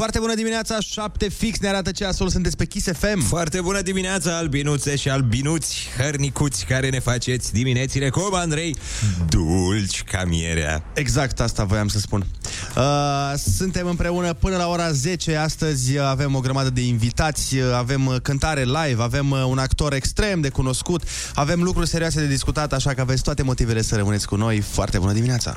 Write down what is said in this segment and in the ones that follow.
Foarte bună dimineața, 7 fix ne arată ceasul, sunteți pe Kiss FM. Foarte bună dimineața, albinuțe și albinuți, hărnicuți care ne faceți diminețile cu Andrei, dulci ca mierea. Exact asta voiam să spun. Uh, suntem împreună până la ora 10. Astăzi avem o grămadă de invitați, avem uh, cântare live, avem uh, un actor extrem de cunoscut, avem lucruri serioase de discutat, așa că aveți toate motivele să rămâneți cu noi. Foarte bună dimineața!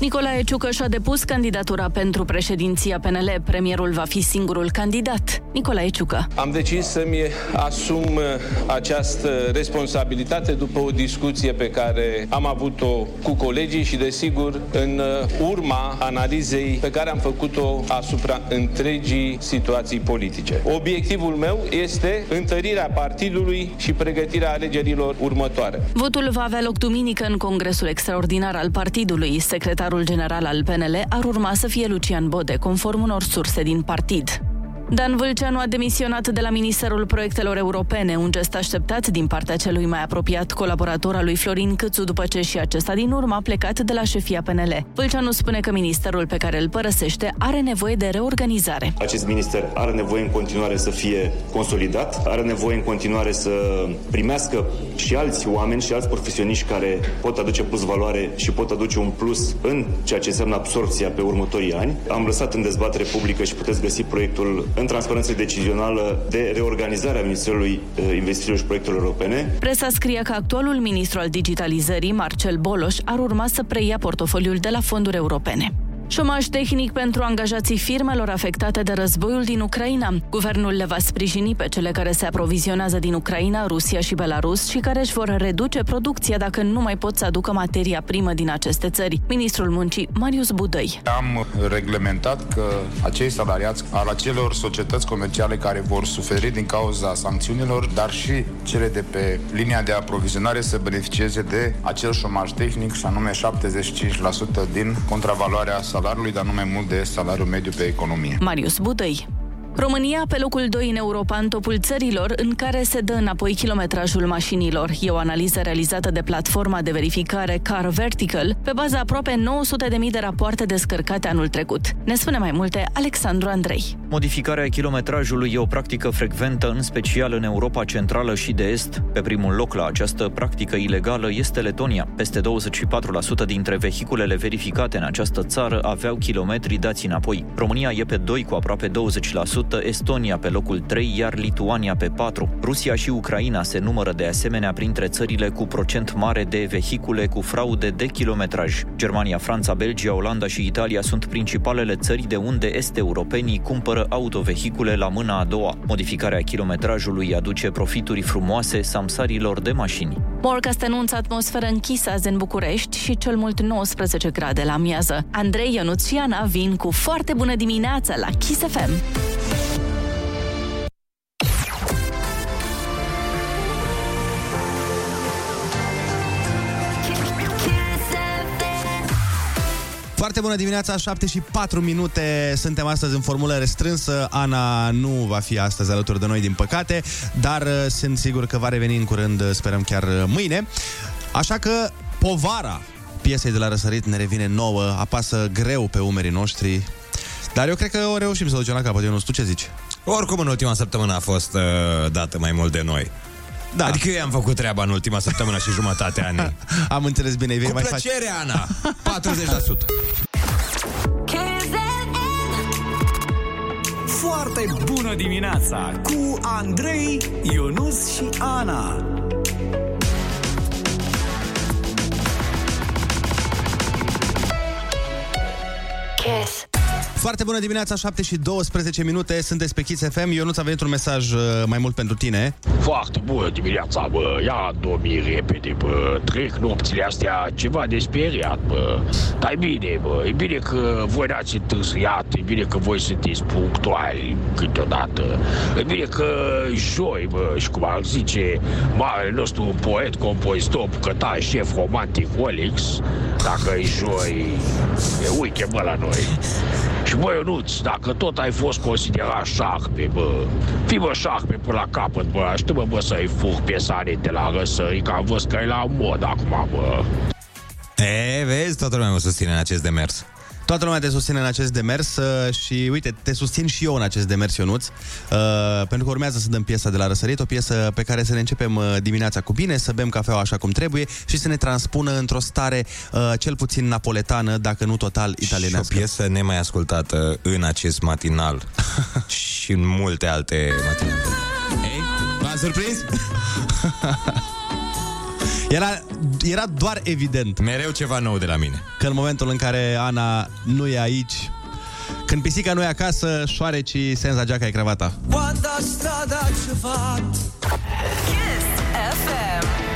Nicolae Ciucăș și-a depus candidatura pentru președinția PNL. Premierul va fi singurul candidat. Nicolae Ciucă. Am decis să-mi asum uh, această responsabilitate după o discuție pe care am avut-o cu colegii și, desigur, în uh, urma analizei pe care am făcut-o asupra întregii situații politice. Obiectivul meu este întărirea partidului și pregătirea alegerilor următoare. Votul va avea loc duminică în Congresul Extraordinar al partidului. Secretar secretarul general al PNL ar urma să fie Lucian Bode, conform unor surse din partid. Dan Vâlceanu a demisionat de la Ministerul Proiectelor Europene, un gest așteptat din partea celui mai apropiat colaborator al lui Florin Câțu după ce și acesta din urmă a plecat de la șefia PNL. Vâlceanu spune că ministerul pe care îl părăsește are nevoie de reorganizare. Acest minister are nevoie în continuare să fie consolidat, are nevoie în continuare să primească și alți oameni și alți profesioniști care pot aduce plus valoare și pot aduce un plus în ceea ce înseamnă absorpția pe următorii ani. Am lăsat în dezbatere publică și puteți găsi proiectul în transparență decizională de reorganizare a Ministerului eh, Investițiilor și Proiectelor Europene. Presa scrie că actualul ministru al digitalizării, Marcel Boloș, ar urma să preia portofoliul de la fonduri europene. Șomaj tehnic pentru angajații firmelor afectate de războiul din Ucraina. Guvernul le va sprijini pe cele care se aprovizionează din Ucraina, Rusia și Belarus și care își vor reduce producția dacă nu mai pot să aducă materia primă din aceste țări. Ministrul Muncii, Marius Budăi. Am reglementat că acei salariați al acelor societăți comerciale care vor suferi din cauza sancțiunilor, dar și cele de pe linia de aprovizionare să beneficieze de acel șomaj tehnic și anume 75% din contravaloarea salariului, dar nu mai mult de salariul mediu pe economie. Marius Budăi. România pe locul 2 în Europa în topul țărilor în care se dă înapoi kilometrajul mașinilor. E o analiză realizată de platforma de verificare Car Vertical pe baza aproape 900.000 de rapoarte descărcate anul trecut. Ne spune mai multe Alexandru Andrei. Modificarea kilometrajului e o practică frecventă, în special în Europa Centrală și de Est. Pe primul loc la această practică ilegală este Letonia. Peste 24% dintre vehiculele verificate în această țară aveau kilometri dați înapoi. România e pe 2 cu aproape 20%, Estonia pe locul 3, iar Lituania pe 4. Rusia și Ucraina se numără de asemenea printre țările cu procent mare de vehicule cu fraude de kilometraj. Germania, Franța, Belgia, Olanda și Italia sunt principalele țări de unde este europenii cumpără autovehicule la mâna a doua. Modificarea kilometrajului aduce profituri frumoase samsarilor de mașini. Morcast anunță atmosferă închisă azi în București și cel mult 19 grade la miază. Andrei Ionuț și Ana vin cu foarte bună dimineață la Kiss FM. Foarte bună dimineața, 7 și 4 minute. Suntem astăzi în formulă restrânsă. Ana nu va fi astăzi alături de noi, din păcate, dar uh, sunt sigur că va reveni în curând, uh, sperăm chiar uh, mâine. Așa că povara piesei de la răsărit ne revine nouă, apasă greu pe umerii noștri. Dar eu cred că o reușim să o ducem la capăt. Ionus, tu ce zici? Oricum, în ultima săptămână a fost uh, dată mai mult de noi. Da. Adică eu am făcut treaba în ultima săptămână și jumătate ani. Am înțeles bine, vei Cu mai plăcere, Ana! 40%. Foarte bună dimineața cu Andrei, Ionus și Ana. Foarte bună dimineața, 7 și 12 minute, sunteți pe Kiss FM. Eu nu-ți a venit un mesaj uh, mai mult pentru tine. Foarte bună dimineața, bă, ia dormi repede, bă, trec nopțile astea ceva de speriat, bă. Dar e bine, bă, e bine că voi n-ați întârziat, e bine că voi sunteți punctuali câteodată. E bine că joi, bă, și cum ar zice marele nostru poet, compozitor, bucătar, șef romantic Olix, dacă e joi, e weekend, bă, la noi. Și bă, Ionuț, dacă tot ai fost considerat șahpe, bă, fii bă șahpe până la capăt, bă, aștept bă să-i fug piesa de la răsări, că am văzut că e la mod acum, bă. E, vezi, toată lumea mă susține în acest demers. Toată lumea te susține în acest demers uh, și, uite, te susțin și eu în acest demers, Ionuț, uh, pentru că urmează să dăm piesa de la Răsărit, o piesă pe care să ne începem uh, dimineața cu bine, să bem cafeaua așa cum trebuie și să ne transpună într-o stare uh, cel puțin napoletană, dacă nu total italienească. Și o piesă nemai ascultată în acest matinal și în multe alte matinale. Ei, v-am surprins? Era, era doar evident Mereu ceva nou de la mine. că în momentul în care Ana nu e aici, când pisica nu e acasă, șoarecii senza geaca e cravata. Quando strada ci fa Kiss FM.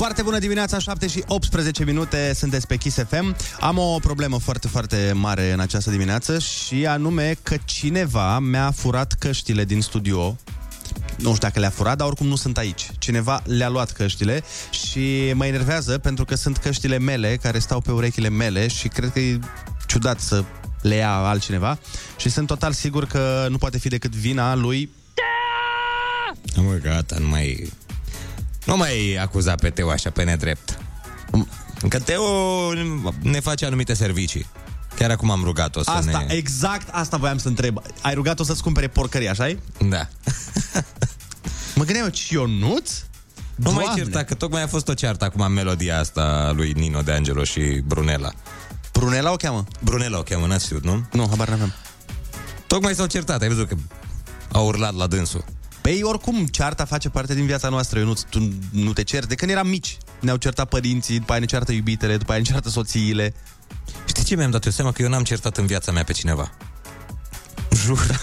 Foarte bună dimineața, 7 și 18 minute, sunteți pe Kiss FM. Am o problemă foarte, foarte mare în această dimineață și anume că cineva mi-a furat căștile din studio. Nu știu dacă le-a furat, dar oricum nu sunt aici. Cineva le-a luat căștile și mă enervează pentru că sunt căștile mele care stau pe urechile mele și cred că e ciudat să le ia altcineva și sunt total sigur că nu poate fi decât vina lui Mă, gata, nu mai... Nu mai acuza pe Teo așa pe nedrept. Că Teo ne face anumite servicii. Chiar acum am rugat-o să Asta, ne... exact asta voiam să întreb. Ai rugat-o să-ți cumpere porcării, așa Da. Mă gândeam eu, Ionuț? Nu mai Doamne. certa, că tocmai a fost o ceartă acum în melodia asta a lui Nino De Angelo și Brunella. Brunella o cheamă? Brunella o cheamă, n-ați știut, nu? Nu, habar n-avem. Tocmai s-au certat, ai văzut că au urlat la dânsul. Păi oricum, cearta face parte din viața noastră, Ionuț. Tu nu te cerți. De când eram mici, ne-au certat părinții, după aia ne ceartă iubitele, după aia ne ceartă soțiile. Știi ce mi-am dat eu seama? Că eu n-am certat în viața mea pe cineva. Jur.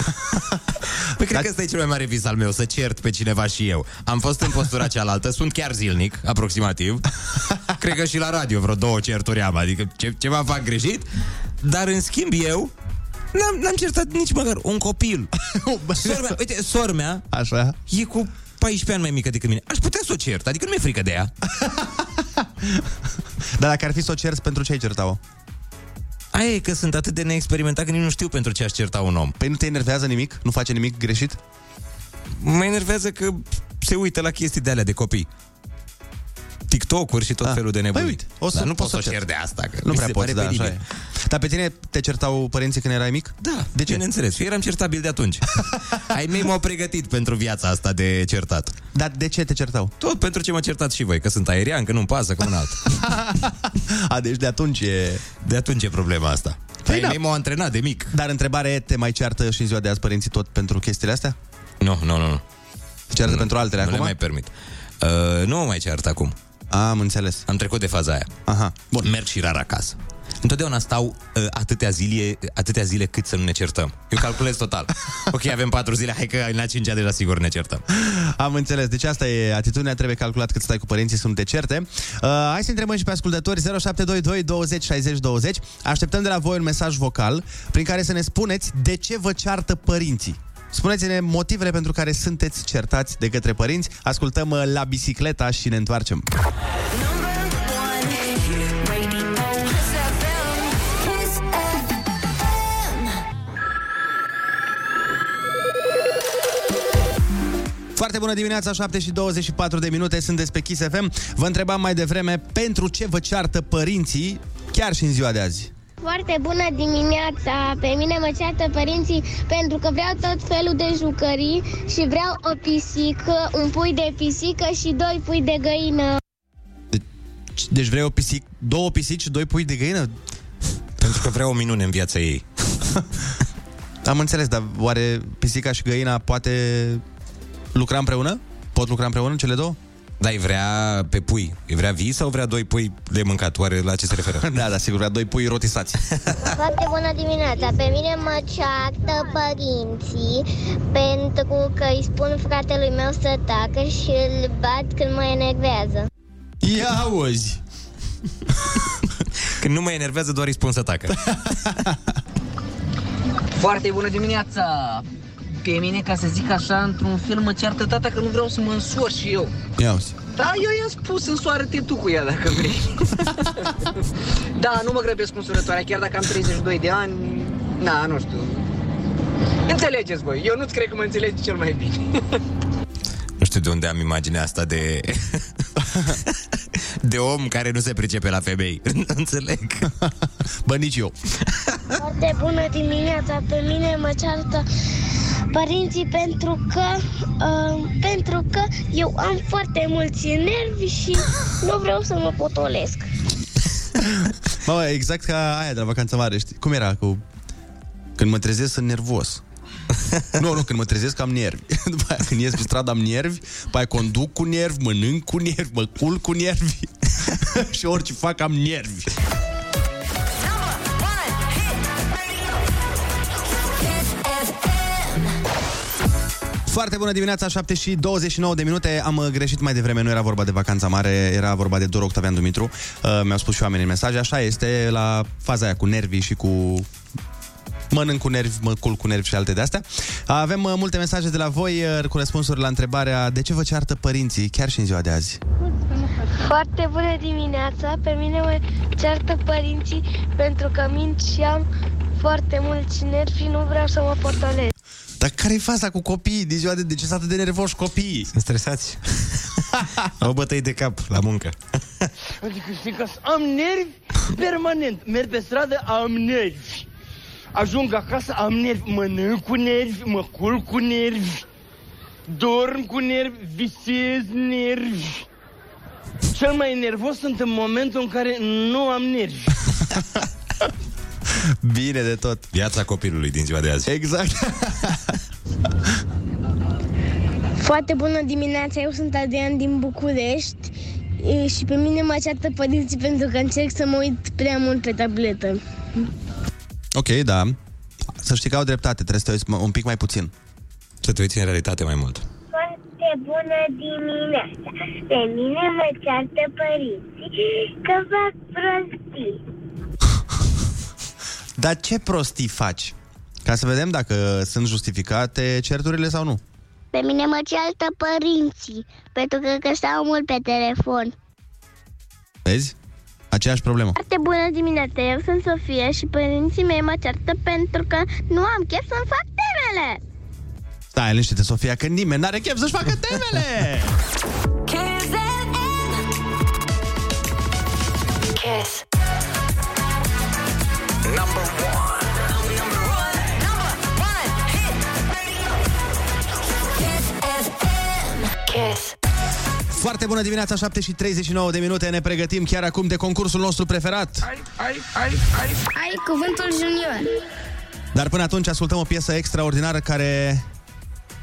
Păi cred că ăsta e cel mai mare vis al meu, să cert pe cineva și eu. Am fost în postura cealaltă, sunt chiar zilnic, aproximativ. Cred că și la radio vreo două certuri am, adică ce, ceva fac greșit. Dar în schimb eu n-am, n-am certat nici măcar un copil. Sora mea, uite, sora mea Așa. e cu 14 ani mai mică decât mine. Aș putea să o cert, adică nu mi-e frică de ea. Dar dacă ar fi să o cerți, pentru ce ai certa-o? Aia e că sunt atât de neexperimentat că nici nu știu pentru ce aș certa un om. Păi nu te enervează nimic? Nu face nimic greșit? Mă enervează că se uită la chestii de alea de copii. TikTok-uri și tot Ah. felul de nebuni. Păi uite, o să- Dar nu o pot să să o cer cert. de asta. Că Nu mi prea se poți, pare da, așa penibil. e. Dar pe tine te certau părinții când erai mic? Da, De ce? Bineînțeles, eu eram certabil de atunci. Ai mei m-au pregătit pentru viața asta de certat. Dar de ce te certau? Tot pentru ce mă certați și voi, că sunt aerian, că nu-mi pasă, că un alt. A, deci de atunci e... De atunci e problema asta. Păi Ai da. mei m-au antrenat de mic. Dar întrebare e, te mai ceartă și în ziua de azi părinții tot pentru chestiile astea? Nu, nu, nu. nu. Te ceartă Nu, pentru altele nu acum? le mai permit. Uh, nu mă mai ceartă acum. Am înțeles. Am trecut de faza aia. Aha. Bun. Merg și rar acasă. Întotdeauna stau uh, atâtea, zile, atâtea zile cât să nu ne certăm. Eu calculez total. ok, avem patru zile, hai că la cincea deja sigur ne certăm. Am înțeles. Deci asta e atitudinea, trebuie calculat cât stai cu părinții să nu te certe. Uh, hai să întrebăm și pe ascultători 0722 20 60 20. Așteptăm de la voi un mesaj vocal prin care să ne spuneți de ce vă ceartă părinții. Spuneți-ne motivele pentru care sunteți certați de către părinți. Ascultăm uh, la bicicleta și ne întoarcem. Number one hit radio. Kiss FM. Kiss FM. Foarte bună dimineața, 7 și 24 de minute, sunteți pe Kiss FM. Vă întrebam mai devreme pentru ce vă ceartă părinții chiar și în ziua de azi. Foarte bună dimineața! Pe mine mă ceartă părinții pentru că vreau tot felul de jucării și vreau o pisică, un pui de pisică și doi pui de găină. Deci vrei o pisic, două pisici și doi pui de găină? Pentru că vrea o minune în viața ei. Am înțeles, dar oare pisica și găina poate lucra împreună? Pot lucra împreună cele două? Da, îi vrea pe pui. Îi vrea vii sau vrea doi pui de mâncat? Oare la ce se referă? da, da, sigur, vrea doi pui rotisați. Foarte bună dimineața! Pe mine mă ceartă părinții pentru că îi spun fratelui meu să tacă și îl bat când mă enervează. Ia auzi! Când nu mă enervează, doar îi spun să tacă. Foarte bună dimineața! Pe mine, ca să zic așa, într-un film mă ceartă tata că nu vreau să mă însor și eu. Ia auzi. Da, eu i-am spus, însoară-te tu cu ea dacă vrei. da, nu mă grăbesc cu însurătoarea, chiar dacă am 32 de ani, na, nu știu. Înțelegeți voi, eu nu-ți cred că mă înțelegi cel mai bine. Nu știu de unde am imaginea asta de... de om care nu se pricepe la femei. Nu Înțeleg. Bă, nici eu. Foarte bună dimineața! Pe mine mă ceartă părinții pentru că, uh, pentru că eu am foarte mulți nervi și nu vreau să mă potolesc. Mă, exact ca aia de la vacanța mare, știi? Cum era cu... Când mă trezesc sunt nervos. nu, nu, când mă trezesc am nervi. După aia, când ies pe stradă am nervi, după aia conduc cu nervi, mănânc cu nervi, mă cul cu nervi și orice fac am nervi. Foarte bună dimineața, 7 și 29 de minute. Am uh, greșit mai devreme, nu era vorba de vacanța mare, era vorba de Dor Octavian Dumitru. Uh, mi-au spus și oamenii în mesaje. Așa este la faza aia cu nervii și cu mănânc cu nervi, mă cul cu nervi și alte de-astea. Avem uh, multe mesaje de la voi uh, cu răspunsuri la întrebarea de ce vă ceartă părinții, chiar și în ziua de azi. Foarte bună dimineața! Pe mine mă ceartă părinții pentru că mint și am foarte mulți nervi și nu vreau să mă potolesc. Dar care-i faza cu copiii din ziua de... De ce sunt atât de nervoși copiii? Sunt stresați. Au bătăi de cap la muncă. Adică știi că am nervi permanent. Merg pe stradă, am nervi. Ajung acasă, am nervi. Mănânc cu nervi, mă culc cu nervi. Dorm cu nervi, visez nervi. Cel mai nervos sunt în momentul în care nu am nervi. Bine de tot. Viața copilului din ziua de azi. Exact. Foarte bună dimineața, eu sunt Adrian din București e, și pe mine mă ceartă părinții pentru că încerc să mă uit prea mult pe tabletă. Ok, da. Să știi că au dreptate, trebuie să te uiți m- un pic mai puțin. Să te uiți în realitate mai mult. Foarte bună dimineața, pe mine mă ceartă părinții că fac prostii. Dar ce prostii faci? Ca să vedem dacă sunt justificate certurile sau nu. Pe mine mă ceartă părinții pentru că, că stau mult pe telefon. Vezi? Aceeași problemă. Foarte bună dimineața, eu sunt Sofia și părinții mei mă ceartă pentru că nu am chef să-mi fac temele. Stai, liniște-te, Sofia, că nimeni n-are chef să-și facă temele! Kiss. Foarte bună dimineața, 7 și 39 de minute. Ne pregătim chiar acum de concursul nostru preferat. Ai, ai, ai, ai. Ai cuvântul junior. Dar până atunci ascultăm o piesă extraordinară care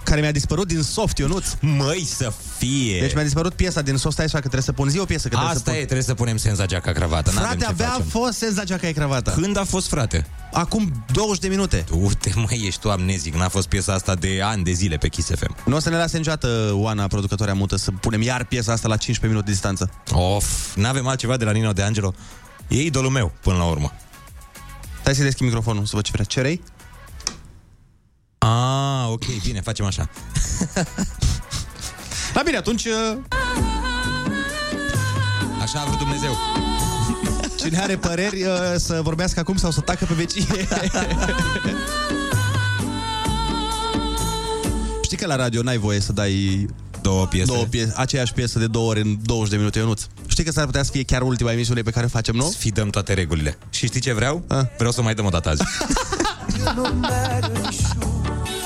care mi-a dispărut din soft, Ionuț. Măi, să fie! Deci mi-a dispărut piesa din soft, stai așa, că trebuie să pun zi o piesă. Că trebuie să Asta pun. e, trebuie să punem senza geaca cravată. N-avem Frate, ce abia a facem. fost senza geaca e cravată. Când a fost, frate? Acum 20 de minute. Uite, măi, ești tu amnezic. N-a fost piesa asta de ani de zile pe Kiss FM. Nu o să ne lase niciodată Oana, producătoarea mută, să punem iar piesa asta la 15 minute distanță. Of, n-avem altceva de la Nino de Angelo. E idolul meu, până la urmă. Hai să deschid microfonul, să văd ce vrea. Cerei? Ah, ok, bine, facem așa. Da, bine, atunci... uh, Așa a vrut Dumnezeu. Cine are păreri uh, să vorbească acum sau să tacă pe vecie. Știi că la radio n-ai voie să dai două piese. două piese aceeași piesă de două ori în 20 de minute, Ionuț. Știi că s-ar putea să fie chiar ultima emisiune pe care o facem, nu? Sfidăm toate regulile. Și știi ce vreau? A? Vreau să mai dăm o dată azi.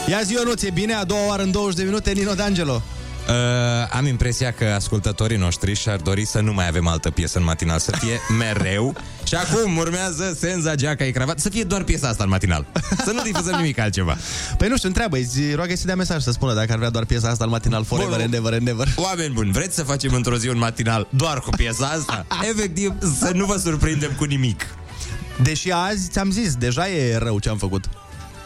Ia zi, Ionuț, e bine? A doua oară în 20 de minute, Nino D'Angelo. Uh, am impresia că ascultătorii noștri și-ar dori să nu mai avem altă piesă în matinal, să fie mereu Și acum urmează Senza, Geaca, e cravat. Să fie doar piesa asta în matinal. Să nu difuzăm nimic altceva. Păi nu știu, întreabă zi, roagă să dea mesaj să spună dacă ar vrea doar piesa asta în matinal forever Bun. and ever and ever. Oameni buni, vreți să facem într-o zi un matinal doar cu piesa asta? Efectiv, să nu vă surprindem cu nimic. Deși azi, ți-am zis, deja e rău ce am făcut.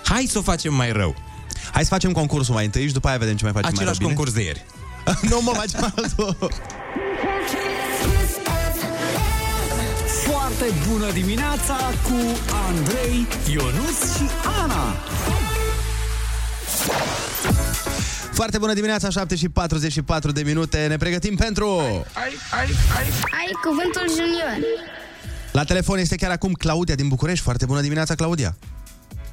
Hai să o facem mai rău. Hai să facem concursul mai întâi și după aia vedem ce mai facem Același mai rău, concurs de ieri. bine? nu mă facem altul. Foarte bună dimineața cu Andrei, Ionus și Ana. Foarte bună dimineața, 7 și 44 de minute. Ne pregătim pentru... Ai, ai, ai. Ai cuvântul junior. La telefon este chiar acum Claudia din București. Foarte bună dimineața, Claudia.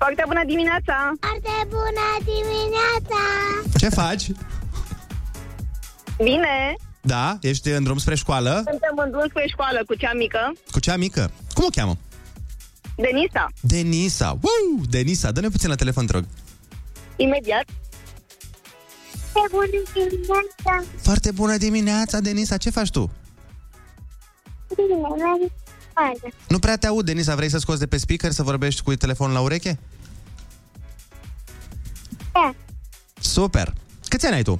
Foarte bună dimineața! Foarte bună dimineața! Ce faci? Bine! Da, ești în drum spre școală? Suntem în drum spre școală cu cea mică, Cu cea mică. Cum o cheamă? Denisa. Denisa. Wow, Denisa, dă-ne puțin la telefon, te rog. Imediat. Foarte bună dimineața! Foarte bună dimineața, Denisa. Ce faci tu? Bine, merg școală. Nu prea te aud, Denisa. Vrei să scoți de pe speaker să vorbești cu telefonul la ureche? Da, Super. Câți ani ai tu?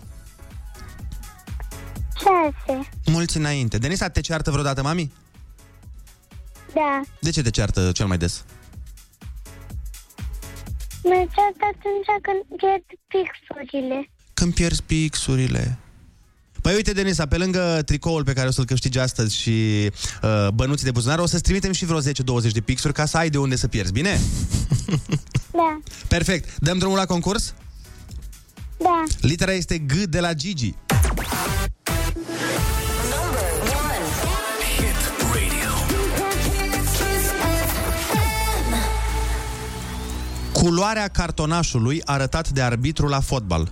șase. Mulți înainte. Denisa, te ceartă vreodată mami? Da, De ce te ceartă cel mai des? mă ceartă atunci când pierd pixurile. Când pierzi pixurile. Păi uite, Denisa, pe lângă tricoul pe care o să-l câștigi astăzi și uh, bănuții de buzunar, o să-ți trimitem și vreo 10-20 de pixuri ca să ai de unde să pierzi, bine? Da, Perfect. Dăm drumul la concurs? da. Litera este G de la Gigi. Culoarea cartonașului arătat de arbitru la fotbal.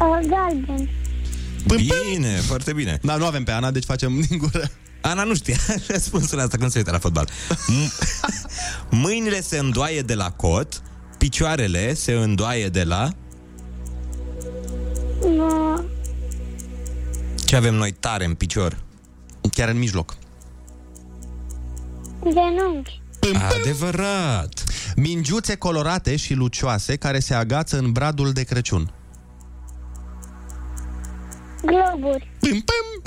Uh, galben. Bine, foarte bine. Da, nu avem pe Ana, deci facem din gură. Ana nu știa răspunsul asta când se uită la fotbal. M- Mâinile se îndoaie de la cot, picioarele se îndoaie de la... Nu, Ce avem noi tare în picior? Chiar în mijloc. genunchi. Adevărat! Mingiuțe colorate și lucioase care se agață în bradul de Crăciun. Globuri. Pim, pim.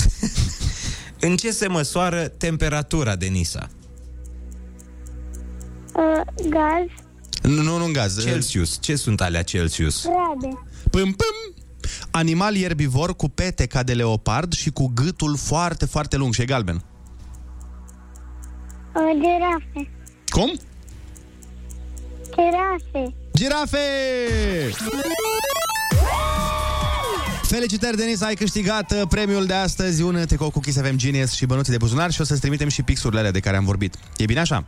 În ce se măsoară temperatura, Denisa? Uh, gaz. Nu, nu, nu în gaz. Celsius. Ce sunt alea Celsius? Grade. Pâm, pâm. Animal ierbivor cu pete ca de leopard și cu gâtul foarte, foarte lung și e galben. Uh, girafe. Cum? Girafe. Girafe! Felicitări, Denis, ai câștigat uh, premiul de astăzi, un tricou cu Kiss FM Genius și bănuții de buzunar și o să-ți trimitem și pixurile alea de care am vorbit. E bine așa?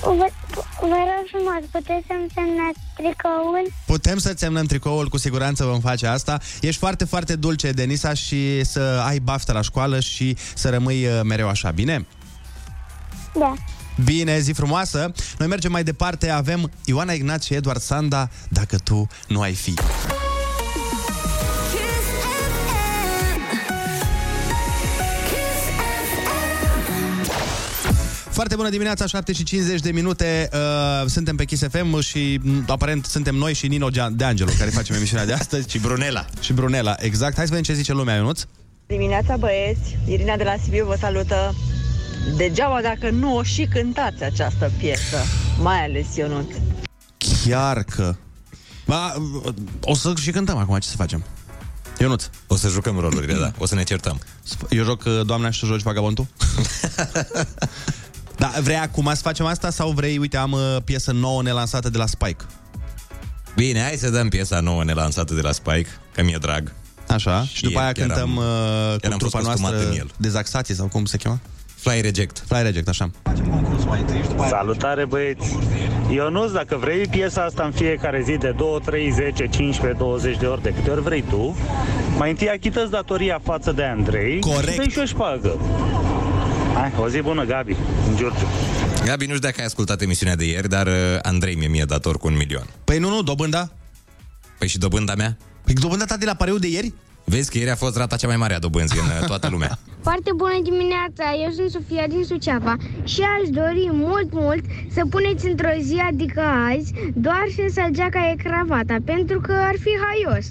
Vă, vă rog frumos, puteți să-mi semnați tricoul? Putem să-ți semnăm tricoul, cu siguranță vom face asta. Ești foarte, foarte dulce, Denisa, și să ai baftă la școală și să rămâi uh, mereu așa, bine? Da. Bine, zi frumoasă! Noi mergem mai departe, avem Ioana Ignat și Eduard Sanda, Dacă tu nu ai fi. Foarte bună dimineața, 7 și 50 de minute. Uh, suntem pe Kiss FM și m, aparent suntem noi și Nino Gia- de Angelo care facem emisiunea de astăzi. Și Brunela. Și Brunela, exact. Hai să vedem ce zice lumea, Ionuț. Dimineața băieți, Irina de la Sibiu vă salută. Degeaba dacă nu o și cântați această piesă, mai ales Ionut. Chiar că... Ba, o să și cântăm acum, ce să facem? Ionuț. O să jucăm rolurile, da. O să ne certăm. Eu joc uh, doamna și tu joci vagabondul? da, vrei acum să facem asta sau vrei, uite, am uh, piesă nouă nelansată de la Spike. Bine, hai să dăm piesa nouă nelansată de la Spike, că mi-e drag. Așa, și, după aia chiar cântăm am- uh, chiar cu am fost trupa costumat noastră în el. Dezaxație sau cum se cheamă? Fly Reject. Fly Reject, așa. Salutare băieți! Ionuț, dacă vrei piesa asta în fiecare zi de 2, 3, 10, 15, 20 de ori, de câte ori vrei tu, mai întâi achită datoria față de Andrei Corect. și dă și o șpagă. Hai, o zi bună, Gabi, în Giurgiu. Gabi, nu știu dacă ai ascultat emisiunea de ieri, dar uh, Andrei mi-e mie dator cu un milion. Păi nu, nu, dobânda? Păi și dobânda mea? Păi dobânda ta de la pariu de ieri? Vezi că ieri a fost rata cea mai mare a dobânzii în uh, toată lumea. Foarte bună dimineața, eu sunt Sofia din Suceava și aș dori mult, mult să puneți într-o zi, adică azi, doar senza geaca e cravata, pentru că ar fi haios.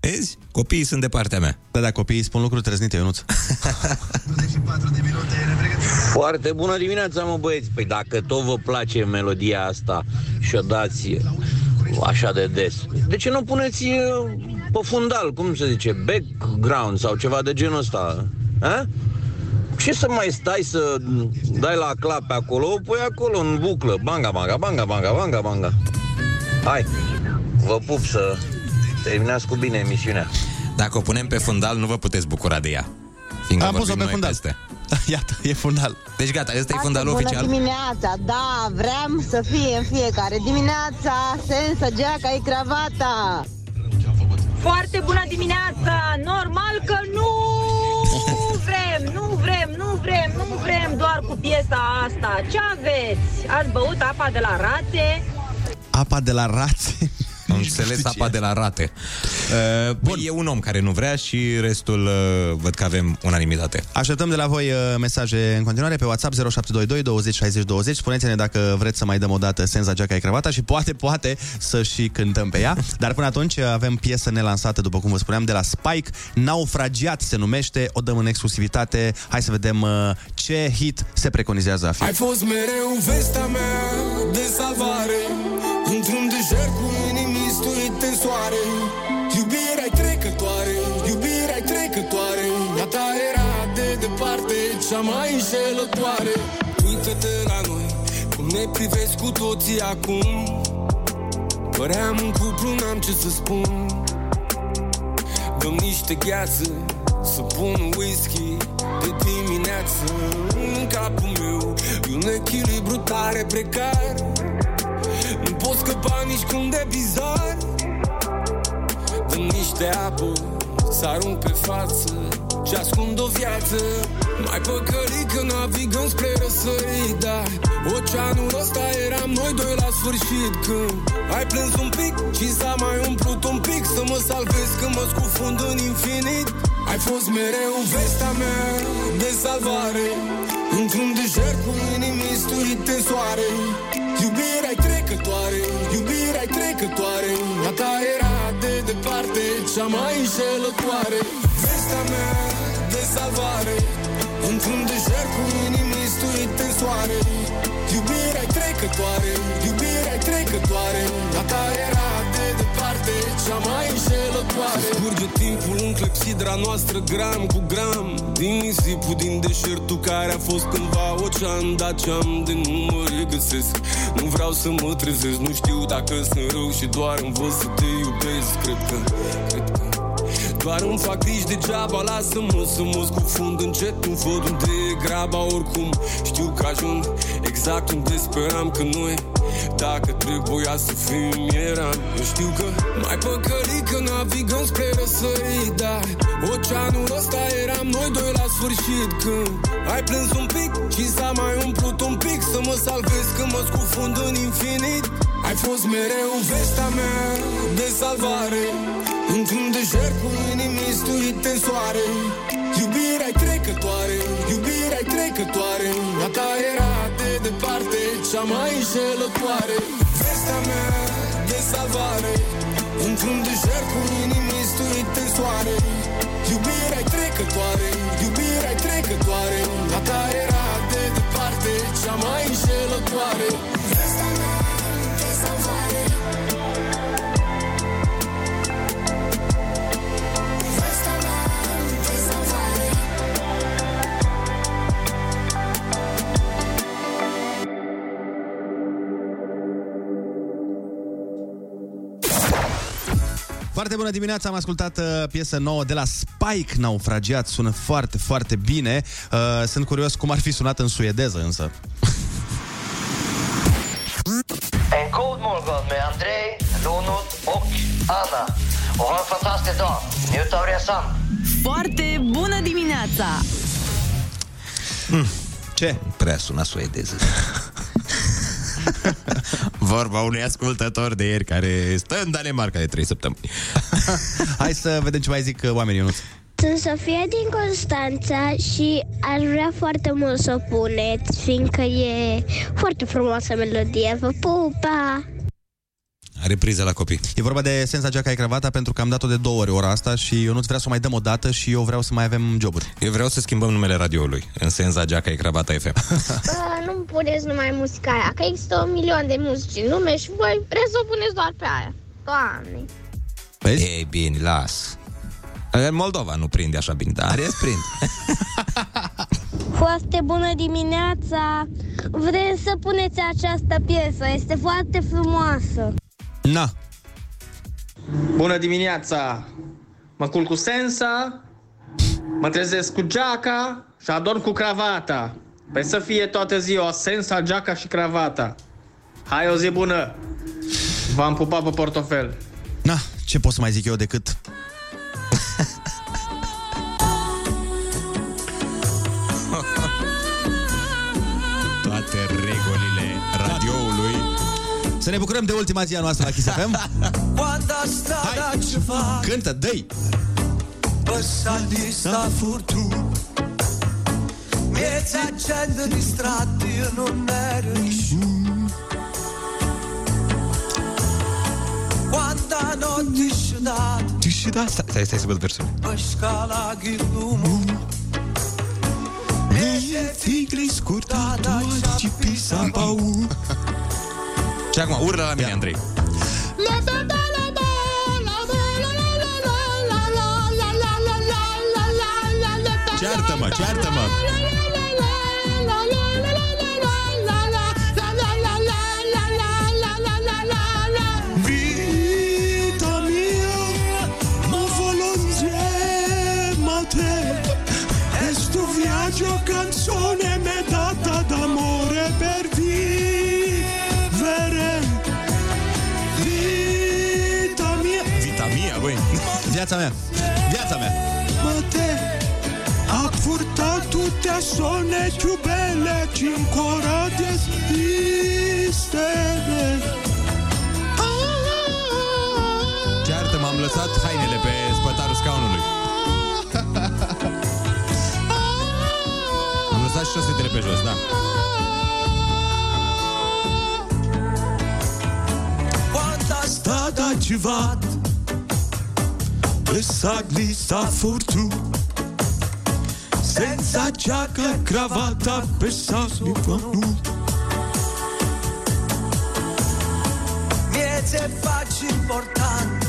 Vezi? Copiii sunt de partea mea. Da, da, copiii spun lucruri trăznite, Ionuț. Foarte bună dimineața, mă băieți. Păi dacă tot vă place melodia asta și o dați așa de des, de ce nu puneți uh, pe fundal, cum se zice, background sau ceva de genul ăsta? A? Ce să mai stai să dai la clape acolo? O pui acolo în buclă. Banga, banga, banga, banga, banga, banga. Hai, vă pup să terminați cu bine emisiunea. Dacă o punem pe fundal, nu vă puteți bucura de ea. Fiindcă Am pus-o vorbim pe noi fundal. Peste. Iată, e fundal. Deci gata, ăsta e Foarte fundalul bună oficial. dimineața, da, vrem să fie în fiecare dimineața sensă, geaca, e cravata. Foarte bună dimineața! Normal că nu vrem, nu vrem, nu vrem, nu vrem doar cu piesa asta. Ce aveți? Ați băut apa de la rate? Apa de la rațe. Am înțeles apa de la rate. Uh, Bun. E un om care nu vrea și restul uh, văd că avem unanimitate. Așteptăm de la voi uh, mesaje în continuare pe WhatsApp 0722 20 60 20. Spuneți-ne dacă vreți să mai dăm o dată Senza Geaca e cravata și poate, poate să și cântăm pe ea. Dar până atunci uh, avem piesă nelansată, după cum vă spuneam, de la Spike. Naufragiat se numește, o dăm în exclusivitate. Hai să vedem uh, ce hit se preconizează a fi. Ai fost mereu vestea mea de salvare Într-un deșert cu inimi stuite în soare. Iubirea-i trecătoare, iubirea-i trecătoare. A ta era de departe cea mai înșelătoare. Uită-te la noi, cum ne privesc cu toții acum. Păream un cuplu, n-am ce să spun. Dăm niște gheață Să pun whisky de dimineață În capul meu. E un echilibru tare precar Nu pot scăpa nici cum de bizar. Dăm niște apă Să arunc pe față Ce ascund o viață Mai păcălit că navigăm spre răsărit Dar oceanul ăsta eram noi doi la sfârșit. Când ai plâns un pic Și s-a mai umplut un pic Să mă salvez când mă scufund în infinit Ai fost mereu vestea mea de salvare. Într-un deșert cu inimi sturite în soare. Iubirea-i trecătoare, iubirea-i trecătoare A ta era de departe cea mai înșelătoare. Vestea mea de salvare Într-un deșert cu inimi sturite în soare. Iubirea-i trecătoare, iubirea-i trecătoare A ta era de departe cea mai înșelătoare Scurge timpul în clepsidra noastră gram cu gram. Din nisipul din deșertul care a fost cândva ocean Dar ce-am de nu mă regăsesc Nu vreau să mă trezesc, nu știu dacă sunt rău Și doar învăț să te iubesc. Cred că, cred că doar îmi fac griji degeaba Lasă-mă să mă scufund încet Nu văd unde e graba Oricum. Știu că ajung exact unde speram că noi Dacă trebuia să fim eram. Eu știu că mai păcălit că navigăm spre răsărit Dar oceanul ăsta eram noi doi la sfârșit. Când ai plâns un pic și s-a mai umplut un pic Să mă salvez când mă scufund în infinit. Ai fost mereu vestea mea de salvare Într-un deșert cu inimi sturite în soare. Iubirea-i trecătoare, iubirea-i trecătoare. A ta era de departe cea mai înșelătoare. Vestea mea de salvare Într-un deșert cu inimi sturite în soare. Iubirea-i trecătoare, bună dimineața, am ascultat uh, piesă nouă de la Spike, Naufragiat, sună foarte, foarte bine. Uh, sunt curios cum ar fi sunat în suedeză însă. En god morgon med Andrei, Ronald och Anna. Och ha en fantastisk dag. Njut av resan. Foarte bună dimineața! Ce? Prea sună suedeză. Vorba unui ascultător de ieri care stă în Danemarca de 3 săptămâni. Hai să vedem ce mai zic uh, oamenii, Ionuț. Sunt Sofia din Constanța și aș vrea foarte mult să o puneți, fiindcă e foarte frumoasă melodie. Vă pupa! Are priză la copii. E vorba de Senza Geaca e cravata pentru că am dat-o de două ori ora asta și eu nu vrea să o mai dăm o dată și eu vreau să mai avem joburi. Eu vreau să schimbăm numele radioului în Senza Geaca e Cravata FM. Bă, nu puneți numai muzica aia, că există un milion de muzici în lume și voi vreți să o puneți doar pe aia. Doamne! Vezi? Ei, bine, las. În Moldova nu prinde așa bine, dar în rest prinde. Foarte bună dimineața! Vrem să puneți această piesă, este foarte frumoasă. Na. Bună dimineața! Mă culc cu sensa, mă trezesc cu geaca și adorm cu cravata. Păi să fie toată ziua sensa, geaca și cravata. Hai o zi bună! V-am pupat pe portofel. Na, ce pot să mai zic eu decât... Să ne bucurăm de ultima zi a noastră la Kiss FM. Quando a strada ci fa Cântă, dă-i! Passati sta fortuna Miezza gente distratti Io non ero nessuno Quanta notte sciudata Tu și da, stai, stai, stai să văd versul. Per scala che l'uomo Mie figli scurtata ci pisa paura. Și acum urlă la mine, Andrei. Ceartă-mă, ceartă-mă! Viața mea! Viața mea! Ma te ha portato tutte a sonne più belle Ci ancora di esistere Ceartă-mă, am lăsat hainele pe spătarul scaunului. Am lăsat și șosetele pe jos, da. Quanta strada ci vado Questa glissa fortuna Senza giacca e cravatta Pensarmi quando Mieze facci importanti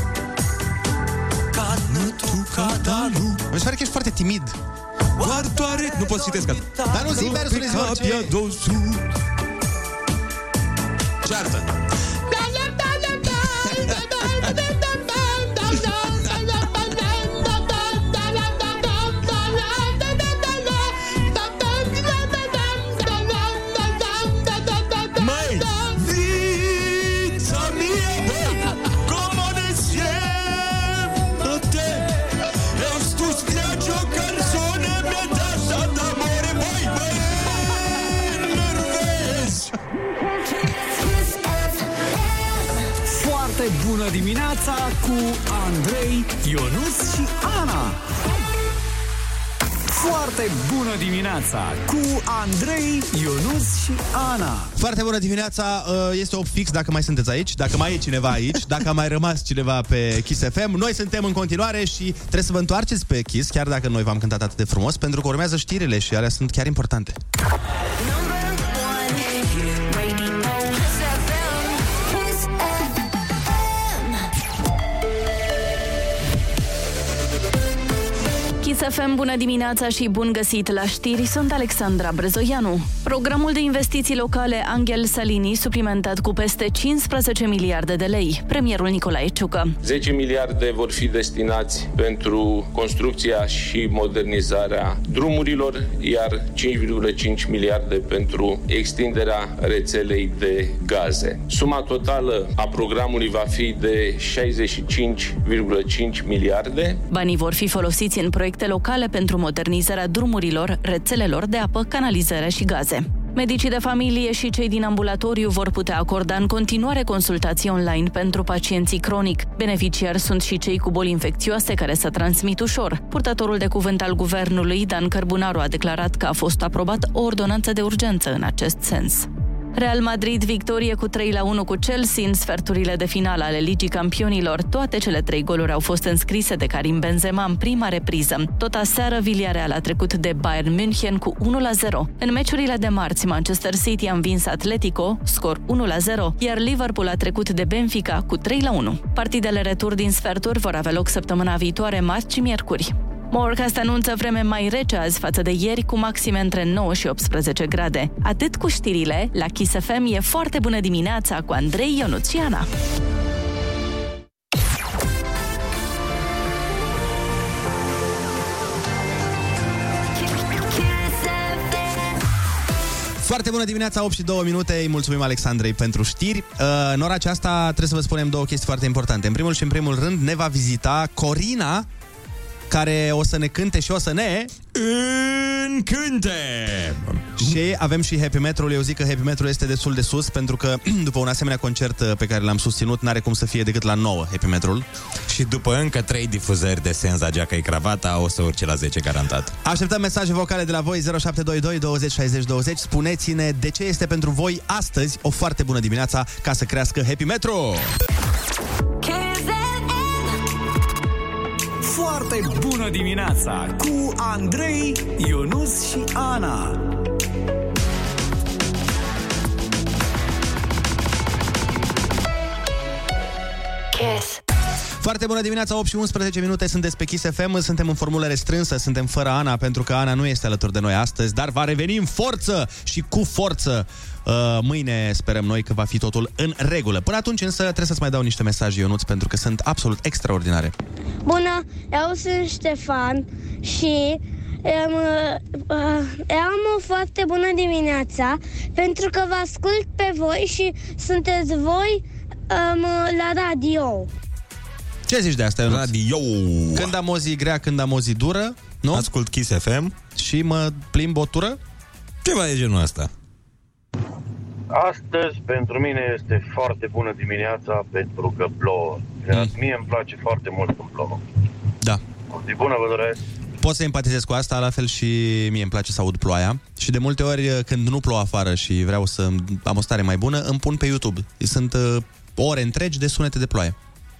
Cană tu ca da nu Mi se pare că ești foarte timid. Guardare Nu pot să citesc asta. Dar nu zi versul, zi orice. Capia dosu Ceartă! Bună dimineața cu Andrei, Ionus și Ana. Foarte bună dimineața cu Andrei, Ionus și Ana. Foarte bună dimineața, uh, este 8 fix dacă mai sunteți aici, dacă mai e cineva aici, dacă a mai rămas cineva pe Kiss FM. Noi suntem în continuare și trebuie să vă întoarceți pe Kiss, chiar dacă noi v-am cântat atât de frumos, pentru că urmează știrile și alea sunt chiar importante. FM, bună dimineața și bun găsit la știri, sunt Alexandra Brezoianu. Programul de investiții locale Angel Salini suplimentat cu peste 15 miliarde de lei. Premierul Nicolae Ciucă. 10 miliarde vor fi destinați pentru construcția și modernizarea drumurilor, iar 5,5 miliarde pentru extinderea rețelei de gaze. Suma totală a programului va fi de 65,5 miliarde. Banii vor fi folosiți în proiecte locale pentru modernizarea drumurilor, rețelelor de apă, canalizare și gaze. Medicii de familie și cei din ambulatoriu vor putea acorda în continuare consultații online pentru pacienții cronic. Beneficiari sunt și cei cu boli infecțioase care se transmit ușor. Purtătorul de cuvânt al guvernului, Dan Cărbunaru, a declarat că a fost aprobat o ordonanță de urgență în acest sens. Real Madrid victorie cu 3 la 1 cu Chelsea în sferturile de finală ale Ligii Campionilor. Toate cele trei goluri au fost înscrise de Karim Benzema în prima repriză. Tot aseară Villarreal a trecut de Bayern München cu 1 la 0. În meciurile de marți, Manchester City a învins Atletico, scor 1 la 0, iar Liverpool a trecut de Benfica cu 3 la 1. Partidele retur din sferturi vor avea loc săptămâna viitoare, marți și miercuri. Morecast anunță vreme mai rece azi față de ieri, cu maxime între 9 și 18 grade. Atât cu știrile, la Kiss FM e foarte bună dimineața cu Andrei Ionuțiana. Foarte bună dimineața, 8 și 2 minute. Îi mulțumim Alexandrei pentru știri. Uh, în ora aceasta trebuie să vă spunem două chestii foarte importante. În primul și în primul rând ne va vizita Corina, care o să ne cânte și o să ne... Încânte! Și avem și Happy Metrul. Eu zic că Happy Metrul este destul de sus, pentru că după un asemenea concert uh, pe care l-am susținut, n-are cum să fie decât la 9 Happy Metrul. Și după încă 3 difuzări de Senza Geaca e Cravata, o să urce la 10 garantat. Așteptăm mesaje vocale de la voi 0722 20 60 20. Spuneți-ne de ce este pentru voi astăzi o foarte bună dimineața ca să crească Happy Metro. Foarte bună dimineața cu Andrei, Ionus și Ana. Kiss. Foarte bună dimineața, 8 și 11 minute, sunteți pe Kiss FM, suntem în formulă restrânsă, suntem fără Ana, pentru că Ana nu este alături de noi astăzi, dar va reveni în forță și cu forță. Uh, mâine sperăm noi că va fi totul în regulă. Până atunci însă trebuie să-ți mai dau niște mesaje, Ionuț, pentru că sunt absolut extraordinare. Bună, eu sunt Ștefan și am, uh, am o foarte bună dimineața pentru că vă ascult pe voi și sunteți voi um, la radio. Ce zici de asta, Ionuț? Radio! Când am o zi grea, când am o zi dură, nu? Ascult Kiss FM. Și mă plimb o tură? Ceva de genul ăsta. Astăzi, pentru mine, este foarte bună dimineața pentru că plouă. Iar mie îmi place foarte mult când plouă. Da. O zi bună vă doresc! Pot să empatizez cu asta, la fel și mie îmi place să aud ploaia. Și de multe ori, când nu plouă afară și vreau să am o stare mai bună, îmi pun pe YouTube. Sunt uh, ore întregi de sunete de ploaie.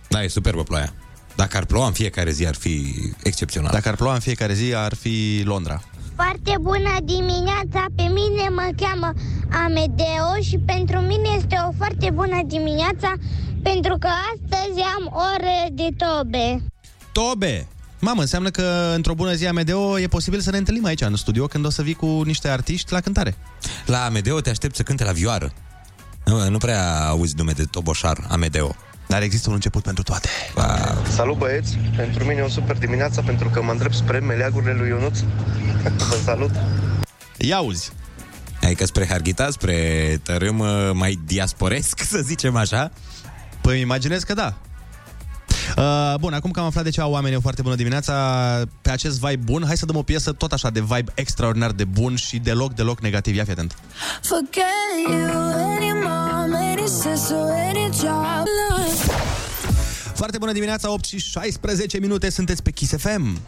Da, e superbă ploaia. Dacă ar ploua în fiecare zi, ar fi excepțional. Dacă ar ploua în fiecare zi, ar fi Londra. Foarte bună dimineața, pe mine mă cheamă Amedeo și pentru mine este o foarte bună dimineața pentru că astăzi am ore de tobe. Tobe! Mamă, înseamnă că într-o bună zi Amedeo e posibil să ne întâlnim aici în studio când o să vii cu niște artiști la cântare. La Amedeo te aștept să cânte la vioară. Nu, nu prea auzi nume de toboșar, Amedeo. Dar există un început pentru toate. Wow. Salut băieți, pentru mine e o super dimineața pentru că mă îndrept spre meleagurile lui Ionuț. Vă salut! Ia auzi! Adică spre Harghita, spre tărâm uh, mai diasporesc, să zicem așa? Păi imaginez că da. Uh, bun, acum că am aflat de ce au oamenii o foarte bună dimineața, pe acest vibe bun, hai să dăm o piesă tot așa de vibe extraordinar de bun și deloc, deloc negativ. Ia fi atent. Forget you, any mom, any sister, any job. Foarte bună dimineața, 8 și 16 minute, sunteți pe Kiss FM.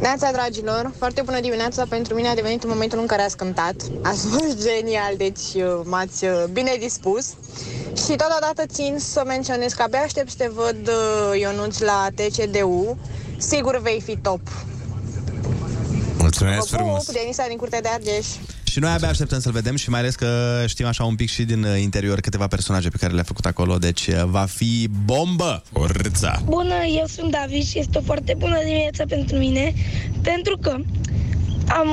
Neața, dragilor! Foarte bună dimineața! Pentru mine a devenit în momentul în care ați cântat. Ați fost genial, deci uh, m-ați uh, bine dispus. Și totodată țin să menționez că abia aștept să te văd, uh, Ionuț, la TCDU. Sigur vei fi top. Mulțumesc Vă frumos! pup, Denisa din Curtea de Argeș. Și noi abia așteptăm să-l vedem și mai ales că știm așa un pic și din uh, interior câteva personaje pe care le-a făcut acolo, deci uh, va fi bombă! Orța! Bună, eu sunt David și este o foarte bună dimineața pentru mine, pentru că am,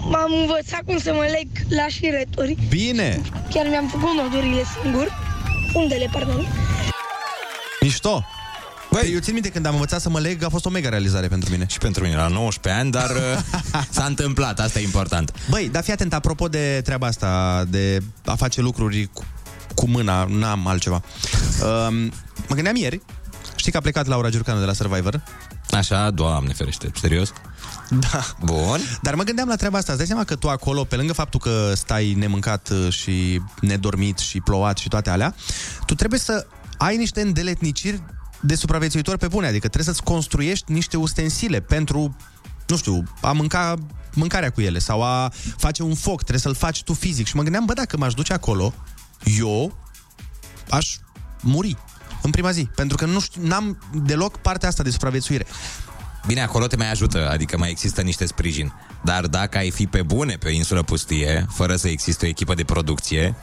m-am învățat cum să mă leg la șireturi. Bine! Chiar mi-am făcut nodurile singur, undele, pardon. Mișto! Băi, eu țin minte când am învățat să mă leg, a fost o mega realizare pentru mine. Și pentru mine, la 19 ani, dar uh, s-a întâmplat, asta e important. Băi, dar fii atent, apropo de treaba asta, de a face lucruri cu, cu mâna, n-am altceva. Um, mă gândeam ieri, știi că a plecat Laura Giurcanu de la Survivor? Așa, doamne ferește, serios? Da. Bun. Dar mă gândeam la treaba asta. Îți dai seama că tu acolo, pe lângă faptul că stai nemâncat uh, și nedormit și plouat și toate alea, tu trebuie să ai niște îndeletniciri de supraviețuitor pe bune. Adică trebuie să-ți construiești niște ustensile pentru, nu știu, a mânca mâncarea cu ele sau a face un foc, trebuie să-l faci tu fizic. Și mă gândeam, bă, dacă m-aș duce acolo, eu aș muri în prima zi. Pentru că nu știu, n-am deloc partea asta de supraviețuire. Bine, acolo te mai ajută, adică mai există niște sprijin. Dar dacă ai fi pe bune pe o insulă pustie, fără să existe o echipă de producție,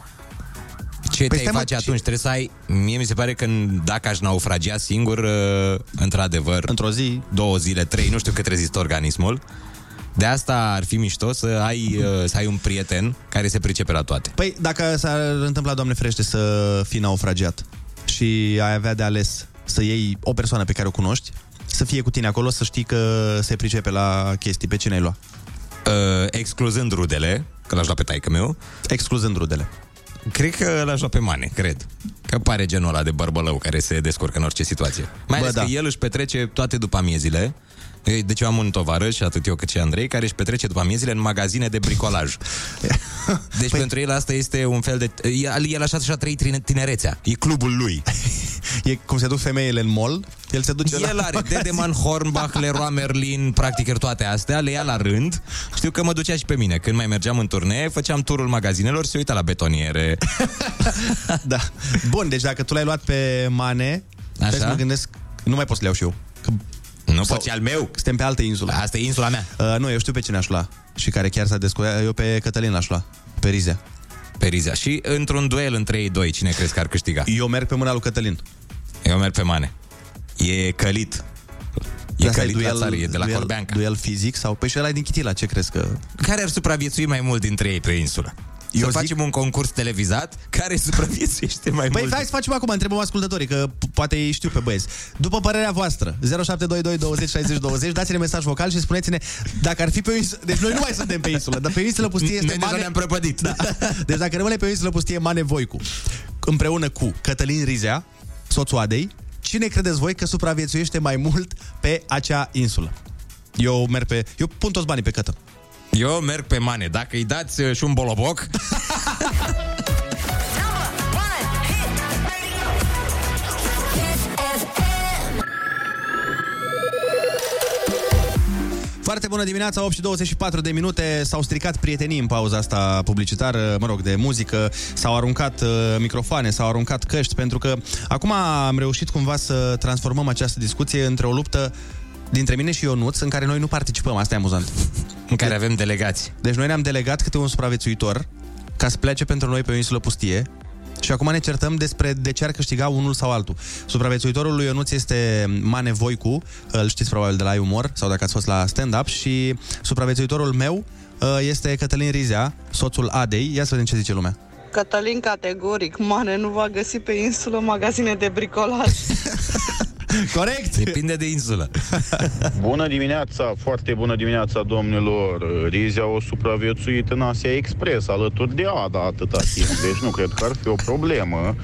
ce Păi te-ai stai, mă, face ce- atunci? Trebuie să ai... Mie mi se pare că n- dacă aș naufragia singur, uh, într-adevăr... Într-o zi... Două zile, trei, nu știu cât rezistă organismul. De asta ar fi mișto să ai, uh, să ai un prieten care se pricepe la toate. Păi, dacă s-ar întâmpla, Doamne ferește, să fii naufragiat și ai avea de ales să iei o persoană pe care o cunoști, să fie cu tine acolo, să știi că se pricepe la chestii, pe cine ai lua. Uh, excluzând rudele, că l-aș lua pe taică meu. Excluzând rudele. Cred că l-aș lua pe Mane, cred. Că pare genul ăla de bărbălău care se descurcă în orice situație. Mai Bă, ales da. că el își petrece toate după amiezile. Deci eu am un tovarăș, atât eu cât și Andrei, care își petrece după amiezile în magazine de bricolaj. Deci păi... pentru el asta este un fel de... El, el așa și-a trăit tine- tinerețea. E clubul lui. E cum se duc femeile în mall, el se duce El la are magazin. Dedeman, Hornbach, Leroy Merlin, practic toate astea, le ia la rând. Știu că mă ducea și pe mine. Când mai mergeam în turnee, făceam turul magazinelor și se uita la betoniere. da. Bun, deci dacă tu l-ai luat pe Mane, Așa? să mă gândesc, nu mai pot să le iau și eu. Că... Nu poți al meu. Suntem pe altă insulă. Asta e insula mea. Uh, nu, eu știu pe cine aș lua și care chiar s-a descurcat. Eu pe Cătălin l-aș lua. Pe Rizea. Pe Rizea. Și într-un duel între ei doi, cine crezi că ar câștiga? Eu merg pe mâna lui Cătălin. Eu merg pe Mane. E călit. E Asta călit la țară, e de la duel, Corbeanca. Duel fizic sau... Păi și ăla e din Chitila, ce crezi că... Care ar supraviețui mai mult dintre ei pe insulă? Eu să zic- facem un concurs televizat care supraviețuiește mai Păi mult. hai să facem acum, întrebăm ascultătorii, că p- poate ei știu pe băieți. După părerea voastră, 0722 20 60 20, dați-ne mesaj vocal și spuneți-ne dacă ar fi pe o insulă... Deci noi nu mai suntem pe insulă, dar pe o insulă pustie este Noi deja Mane... ne-am prăpădit. Da. Deci dacă rămâne pe o insulă pustie Mane Voicu, împreună cu Cătălin Rizea, soțul Adei, cine credeți voi că supraviețuiește mai mult pe acea insulă? Eu merg pe... Eu pun toți banii pe Cătă. Eu merg pe Mane. Dacă îi dați uh, și un boloboc, Foarte bună dimineața, 8 și 24 de minute. S-au stricat prietenii în pauza asta publicitară, mă rog, de muzică. S-au aruncat uh, microfoane, s-au aruncat căști, pentru că acum am reușit cumva să transformăm această discuție între o luptă dintre mine și Ionuț, în care noi nu participăm. Asta e amuzant. în care avem delegați. Deci noi ne-am delegat câte un supraviețuitor ca să plece pentru noi pe o insulă pustie și acum ne certăm despre de ce ar câștiga unul sau altul. Supraviețuitorul lui Ionuț este Mane Voicu, îl știți probabil de la umor sau dacă ați fost la stand-up și supraviețuitorul meu uh, este Cătălin Rizea, soțul Adei. Ia să vedem ce zice lumea. Cătălin categoric, mane, nu va găsi pe insulă magazine de bricolaj. Corect! Depinde de insulă. Bună dimineața, foarte bună dimineața, domnilor. Rizia o supraviețuit în Asia Express alături de Ada atâta timp, deci nu cred că ar fi o problemă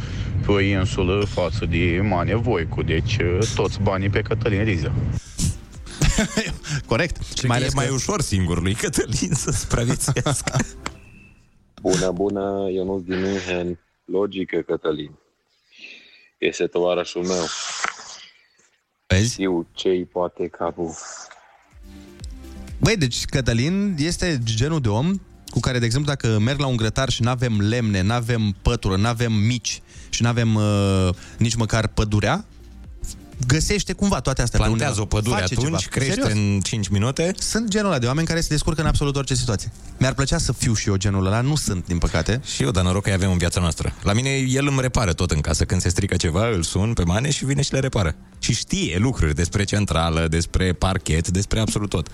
pe o insulă față de Mane Voicu, deci toți banii pe Cătălin Rizia. Corect. Și mai, e mai ușor singur lui Cătălin să supraviețuiască. Bună, bună, Ionuț din München. Logică, Cătălin. Este tovarășul meu. Vezi? Știu ce-i poate capul. Băi, deci Cătălin este genul de om cu care, de exemplu, dacă merg la un grătar și nu avem lemne, nu avem pătură, nu avem mici și nu avem uh, nici măcar pădurea, găsește cumva toate astea. pe Plantează undeva. o pădure Face atunci, ceva. crește Serios. în 5 minute. Sunt genul ăla de oameni care se descurcă în absolut orice situație. Mi-ar plăcea să fiu și eu genul ăla, nu sunt, din păcate. Și eu, dar noroc că îi avem în viața noastră. La mine, el îmi repară tot în casă. Când se strică ceva, îl sun pe mane și vine și le repară. Și știe lucruri despre centrală, despre parchet, despre absolut tot.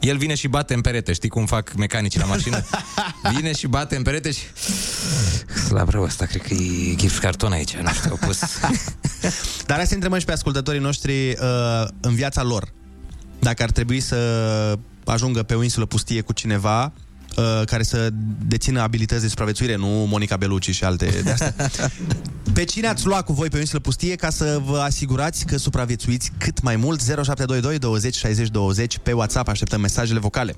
El vine și bate în perete, știi cum fac mecanicii la mașină? Vine și bate în perete și... Slab rău ăsta, cred că e gips carton aici, nu știu, au pus... Dar hai să întrebăm și pe ascultătorii noștri uh, în viața lor. Dacă ar trebui să ajungă pe o insulă pustie cu cineva, uh, care să dețină abilități de supraviețuire, nu Monica Belucci și alte de astea. Pe cine ați luat cu voi pe o insulă pustie ca să vă asigurați că supraviețuiți cât mai mult? 0722 20 60 20 pe WhatsApp așteptăm mesajele vocale.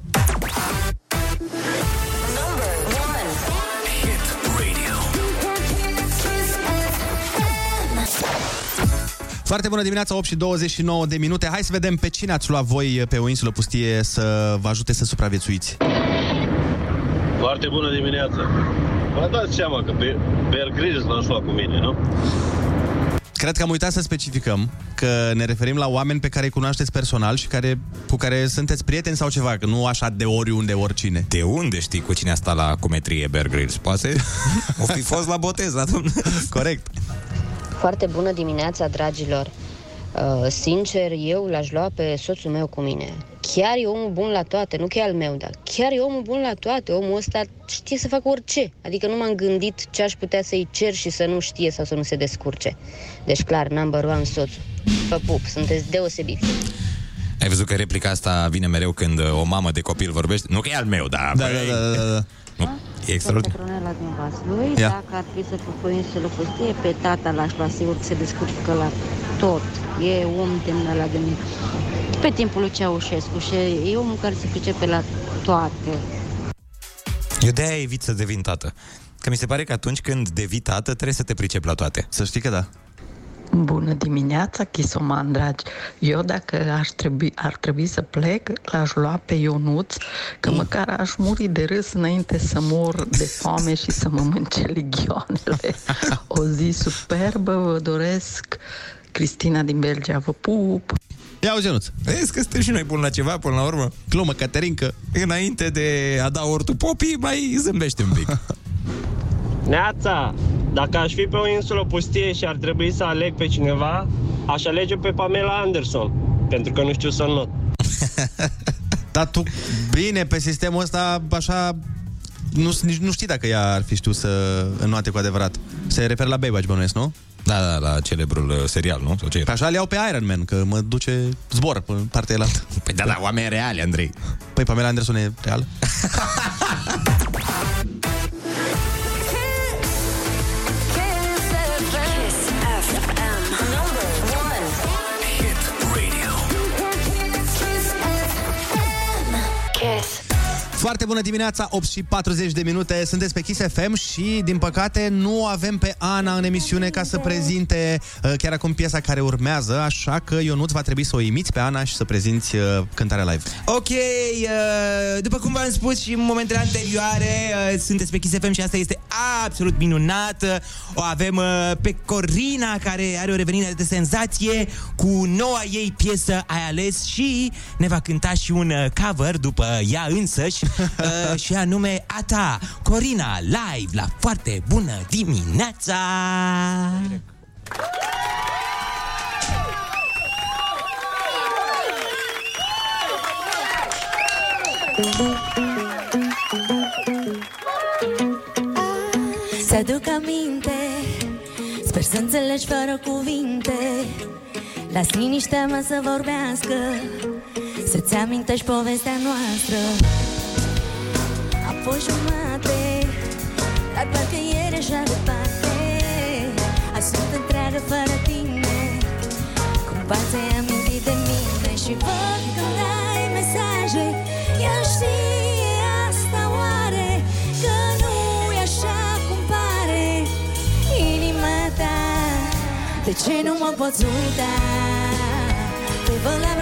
Foarte bună dimineața, 8 și 29 de minute. Hai să vedem pe cine ați luat voi pe o insulă pustie să vă ajute să supraviețuiți. Foarte bună dimineața. Vă dați seama că pe Bear Grylls l-am luat cu mine, nu? Cred că am uitat să specificăm că ne referim la oameni pe care îi cunoașteți personal și care, cu care sunteți prieteni sau ceva, că nu așa de oriunde, oricine. De unde știi cu cine a stat la cometrie Bear Grylls? Poate o fi fost la botez, la domnul. Corect. Foarte bună dimineața, dragilor! Uh, sincer, eu l-aș lua pe soțul meu cu mine. Chiar e omul bun la toate, nu chiar al meu, dar chiar e omul bun la toate. Omul ăsta știe să facă orice. Adică nu m-am gândit ce aș putea să-i cer și să nu știe sau să nu se descurce. Deci clar, number one soțul. Vă pup, sunteți deosebiți. Ai văzut că replica asta vine mereu când uh, o mamă de copil vorbește? Nu că e al meu, dar... Da, băi, da, da, da, da. Nu, e extraordinar. Petronela din Vaslui, Ia. dacă ar fi să fiu pe o insulă pustie, pe tata l-aș lua sigur că se descurcă la tot. E om din ăla de mic. Pe timpul lui Ceaușescu și e omul care se pricepe la toate. Eu de-aia evit să devin tată. Că mi se pare că atunci când devii tată, trebuie să te pricepi la toate. Să știi că da. Bună dimineața, chisoman dragi. Eu dacă aș trebui, ar trebui să plec, l-aș lua pe Ionuț, că măcar aș muri de râs înainte să mor de foame și să mă mânce ligioanele. O zi superbă, vă doresc. Cristina din Belgia, vă pup! Ia uzi, Ionuț. Vezi că suntem și noi buni la ceva până la urmă. Glumă, Caterinca. Înainte de a da ortul popii, mai zâmbește un pic. Neața, dacă aș fi pe o insulă pustie și ar trebui să aleg pe cineva, aș alege pe Pamela Anderson, pentru că nu știu să not. Dar tu, bine, pe sistemul ăsta, așa, nu, nici nu știi dacă ea ar fi știut să înnoate cu adevărat. Se referă la Baywatch, bănuiesc, nu? Da, da, la celebrul uh, serial, nu? Sau ce Pe așa le iau pe Iron Man, că mă duce zbor pe partea elaltă. Păi da, da, oameni reali, Andrei. Păi Pamela Anderson e real? Foarte bună dimineața, 8 și 40 de minute, sunteți pe Kiss FM și, din păcate, nu avem pe Ana în emisiune ca să prezinte uh, chiar acum piesa care urmează, așa că Ionuț va trebui să o imiți pe Ana și să prezinți uh, cântarea live. Ok, uh, după cum v-am spus și în momentele anterioare, uh, sunteți pe Kiss FM și asta este absolut minunat. O avem uh, pe Corina, care are o revenire de senzație cu noua ei piesă Ai ales și ne va cânta și un uh, cover după ea însăși, uh, și anume a ta, Corina, live la foarte bună dimineața! Să-duc aminte Sper să înțelegi fără cuvinte Las liniștea mea să vorbească Să-ți amintești povestea noastră A fost jumate Dar parcă ieri așa departe. Azi sunt întreagă fără tine Cum poate aminti de mine? Și văd când ai mesaje El știe asta oare? Că nu e așa cum pare Inima ta. De ce nu mă poți uita? Te văd la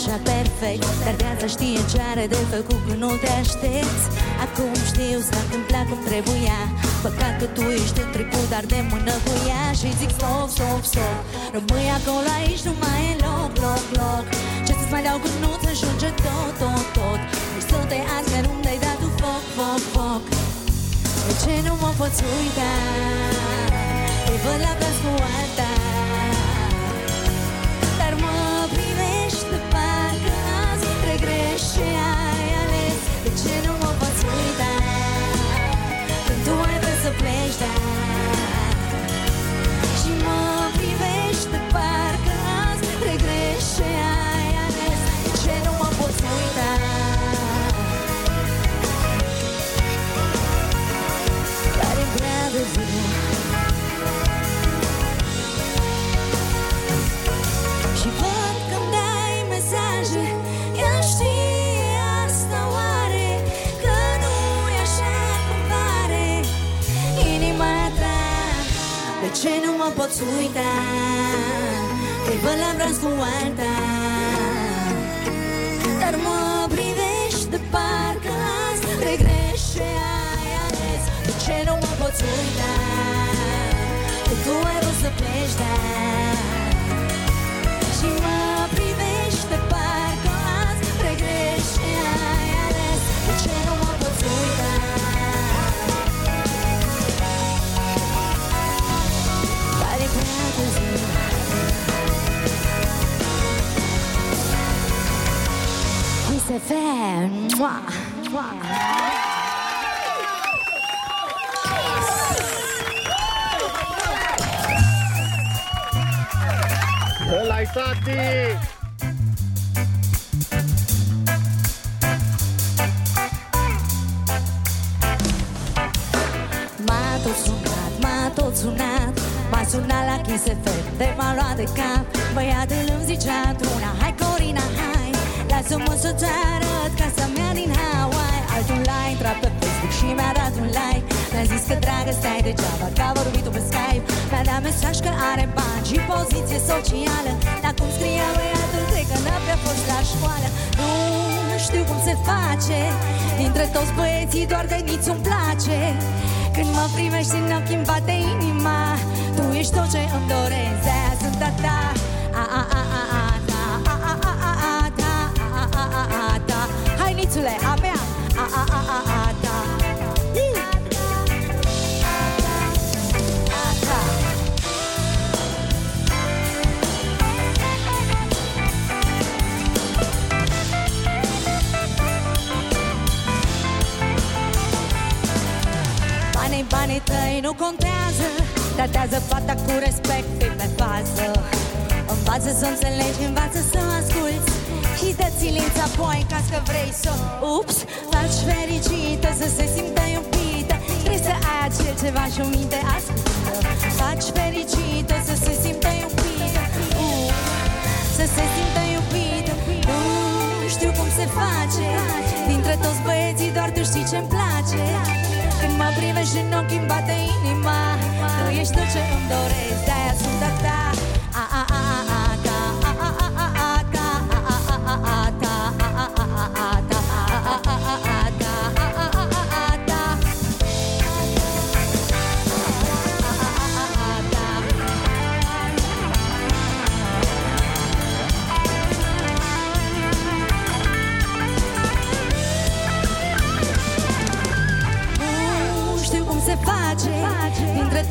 așa perfect Dar viața știe ce are de făcut când nu te aștepți. Acum știu s-a întâmplat cum trebuia. Păcat că tu ești în trecut, dar de mână cu ea Și zic stop, stop, stop Rămâi acolo aici, nu mai e loc, loc, loc. Ce să Îți mai dau cu nuță și unge tot, tot, tot. Vrei să te azi chiar unde ai dat tu foc, foc, foc. De ce nu mă poți uita? Te văd la braț cu alta nu mă poți uita Te văd la braț cu alta Dar mă privești de parcă azi Regreși ce ai ales De ce nu mă poți uita? Că tu ai vrut să pleci, dar FM Mua, mua. Ăla-i tati! M-a tot sunat, m-a tot sunat M-a sunat la Kiss FM De m-a luat de cap Băiatul îmi zicea într-una Hai Corina, hai Lasă-mă să-ți arăt Casa mea din Hawaii. Altul l-a intrat pe Facebook și mi-a dat un like. Mi-a zis că dragostea e degeaba Că a vorbit pe Skype. Mi-a dat mesaj că are bani și poziție socială. Dar cum scria băiatul Cred că n-a prea fost la școală. Nu știu cum se face. Dintre toți băieții doar de nici îmi place. Când mă primești în ochi îmi bate inima. Tu ești tot ce îmi doresc De-aia sunt a ta. A a a a Hai nițule, a mea a a a a a ta Ii. A ta. Banii, banii tăi nu contează Tratează fata cu respect, fii pe fază Învață să înțelegi, învață să asculți Și dă-ți lința apoi, ca că vrei să Ups, faci fericită, să se simtă iubită. Trebuie să ai acel ceva și o minte ascultă Faci fericită, să se simtă iubită. Ups, să se simtă iubită. Nu știu cum se face. Dintre toți băieții doar tu știi ce-mi place. Când mă privești în ochi îmi bate inima. Tu ești tot ce îmi doresc De-aia sunt a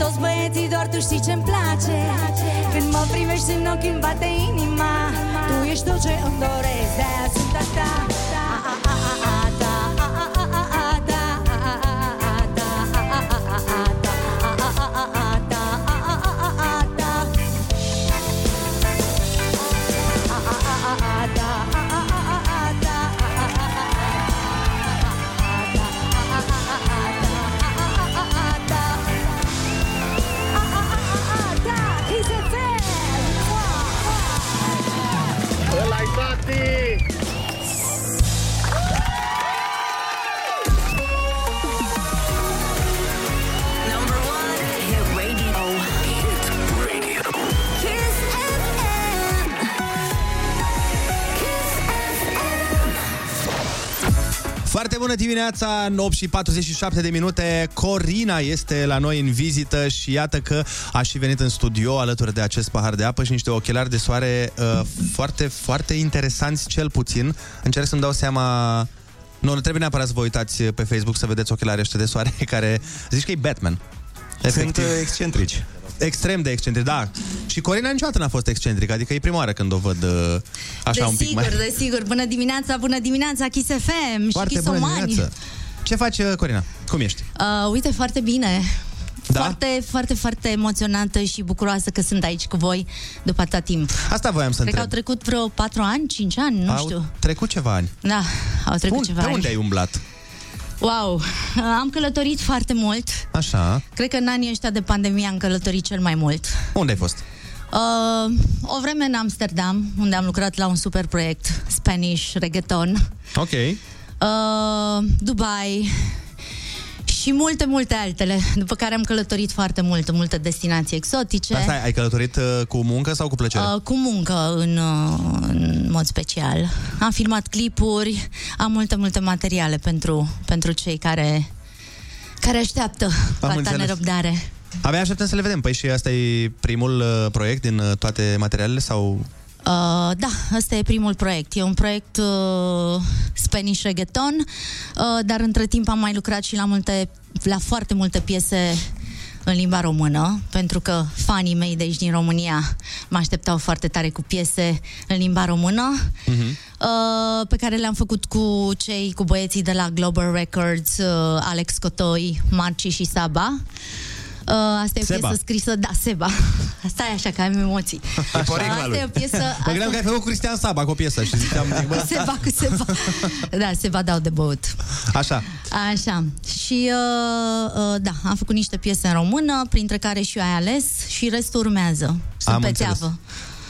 toți băieții doar tu știi ce-mi place. Când mă privești în ochi îmi bate inima. Tu ești tot ce îmi doresc De-aia sunt a ta bună dimineața, 8 și 47 de minute. Corina este la noi în vizită și iată că a și venit în studio alături de acest pahar de apă și niște ochelari de soare uh, foarte, foarte interesanți, cel puțin. Încerc să-mi dau seama... Nu, nu trebuie neapărat să vă uitați pe Facebook să vedeți ochelarii ăștia de soare care... Zici că e Batman. Sunt uh, excentrici. Extrem de excentric, da. Și Corina niciodată n-a fost excentrică, adică e prima oară când o văd uh, așa un pic desigur, mai... desigur. Bună dimineața, bună dimineața, Kiss FM Foarte și bună Chisomani. dimineața. Ce faci, uh, Corina? Cum ești? Uh, uite, foarte bine. Da? Foarte, foarte, foarte emoționantă și bucuroasă că sunt aici cu voi după atât timp. Asta voiam să Cred că au întreb. trecut vreo 4 ani, 5 ani, nu Au știu. trecut ceva ani. Da, au trecut Bun, ceva pe ani. unde ai umblat? Wow, uh, am călătorit foarte mult. Așa. Cred că în anii ăștia de pandemie am călătorit cel mai mult. Unde ai fost? Uh, o vreme în Amsterdam, unde am lucrat la un super proiect, Spanish Reggaeton. Ok. Uh, Dubai și multe, multe altele, după care am călătorit foarte mult în multe destinații exotice. Asta ai, ai călătorit uh, cu muncă sau cu plăcere? Uh, cu muncă în, uh, în mod special. Am filmat clipuri, am multe, multe materiale pentru, pentru cei care, care așteaptă cu atâta înțeles. nerăbdare. Abia așteptăm să le vedem. Păi și asta e primul uh, proiect din uh, toate materialele sau... Uh, da, ăsta e primul proiect. E un proiect uh, Spanish Reggaeton, uh, dar între timp am mai lucrat și la multe, la foarte multe piese în limba română, pentru că fanii mei de aici din România mă așteptau foarte tare cu piese în limba română, uh, pe care le-am făcut cu cei, cu băieții de la Global Records, uh, Alex Cotoi, Marci și Saba. Uh, asta e o Seba. piesă scrisă, da, Seba. Asta e așa, că am emoții. E porecla asta lui. e o piesă... Mă gândeam că ai făcut cu Cristian Saba cu o piesă și ziceam, zic, bă, Seba cu Seba. Da, Seba dau de băut. așa. Așa. Și uh, uh, da, am făcut niște piese în română, printre care și eu ai ales și restul urmează. Sunt Am pe înțeles. țeavă.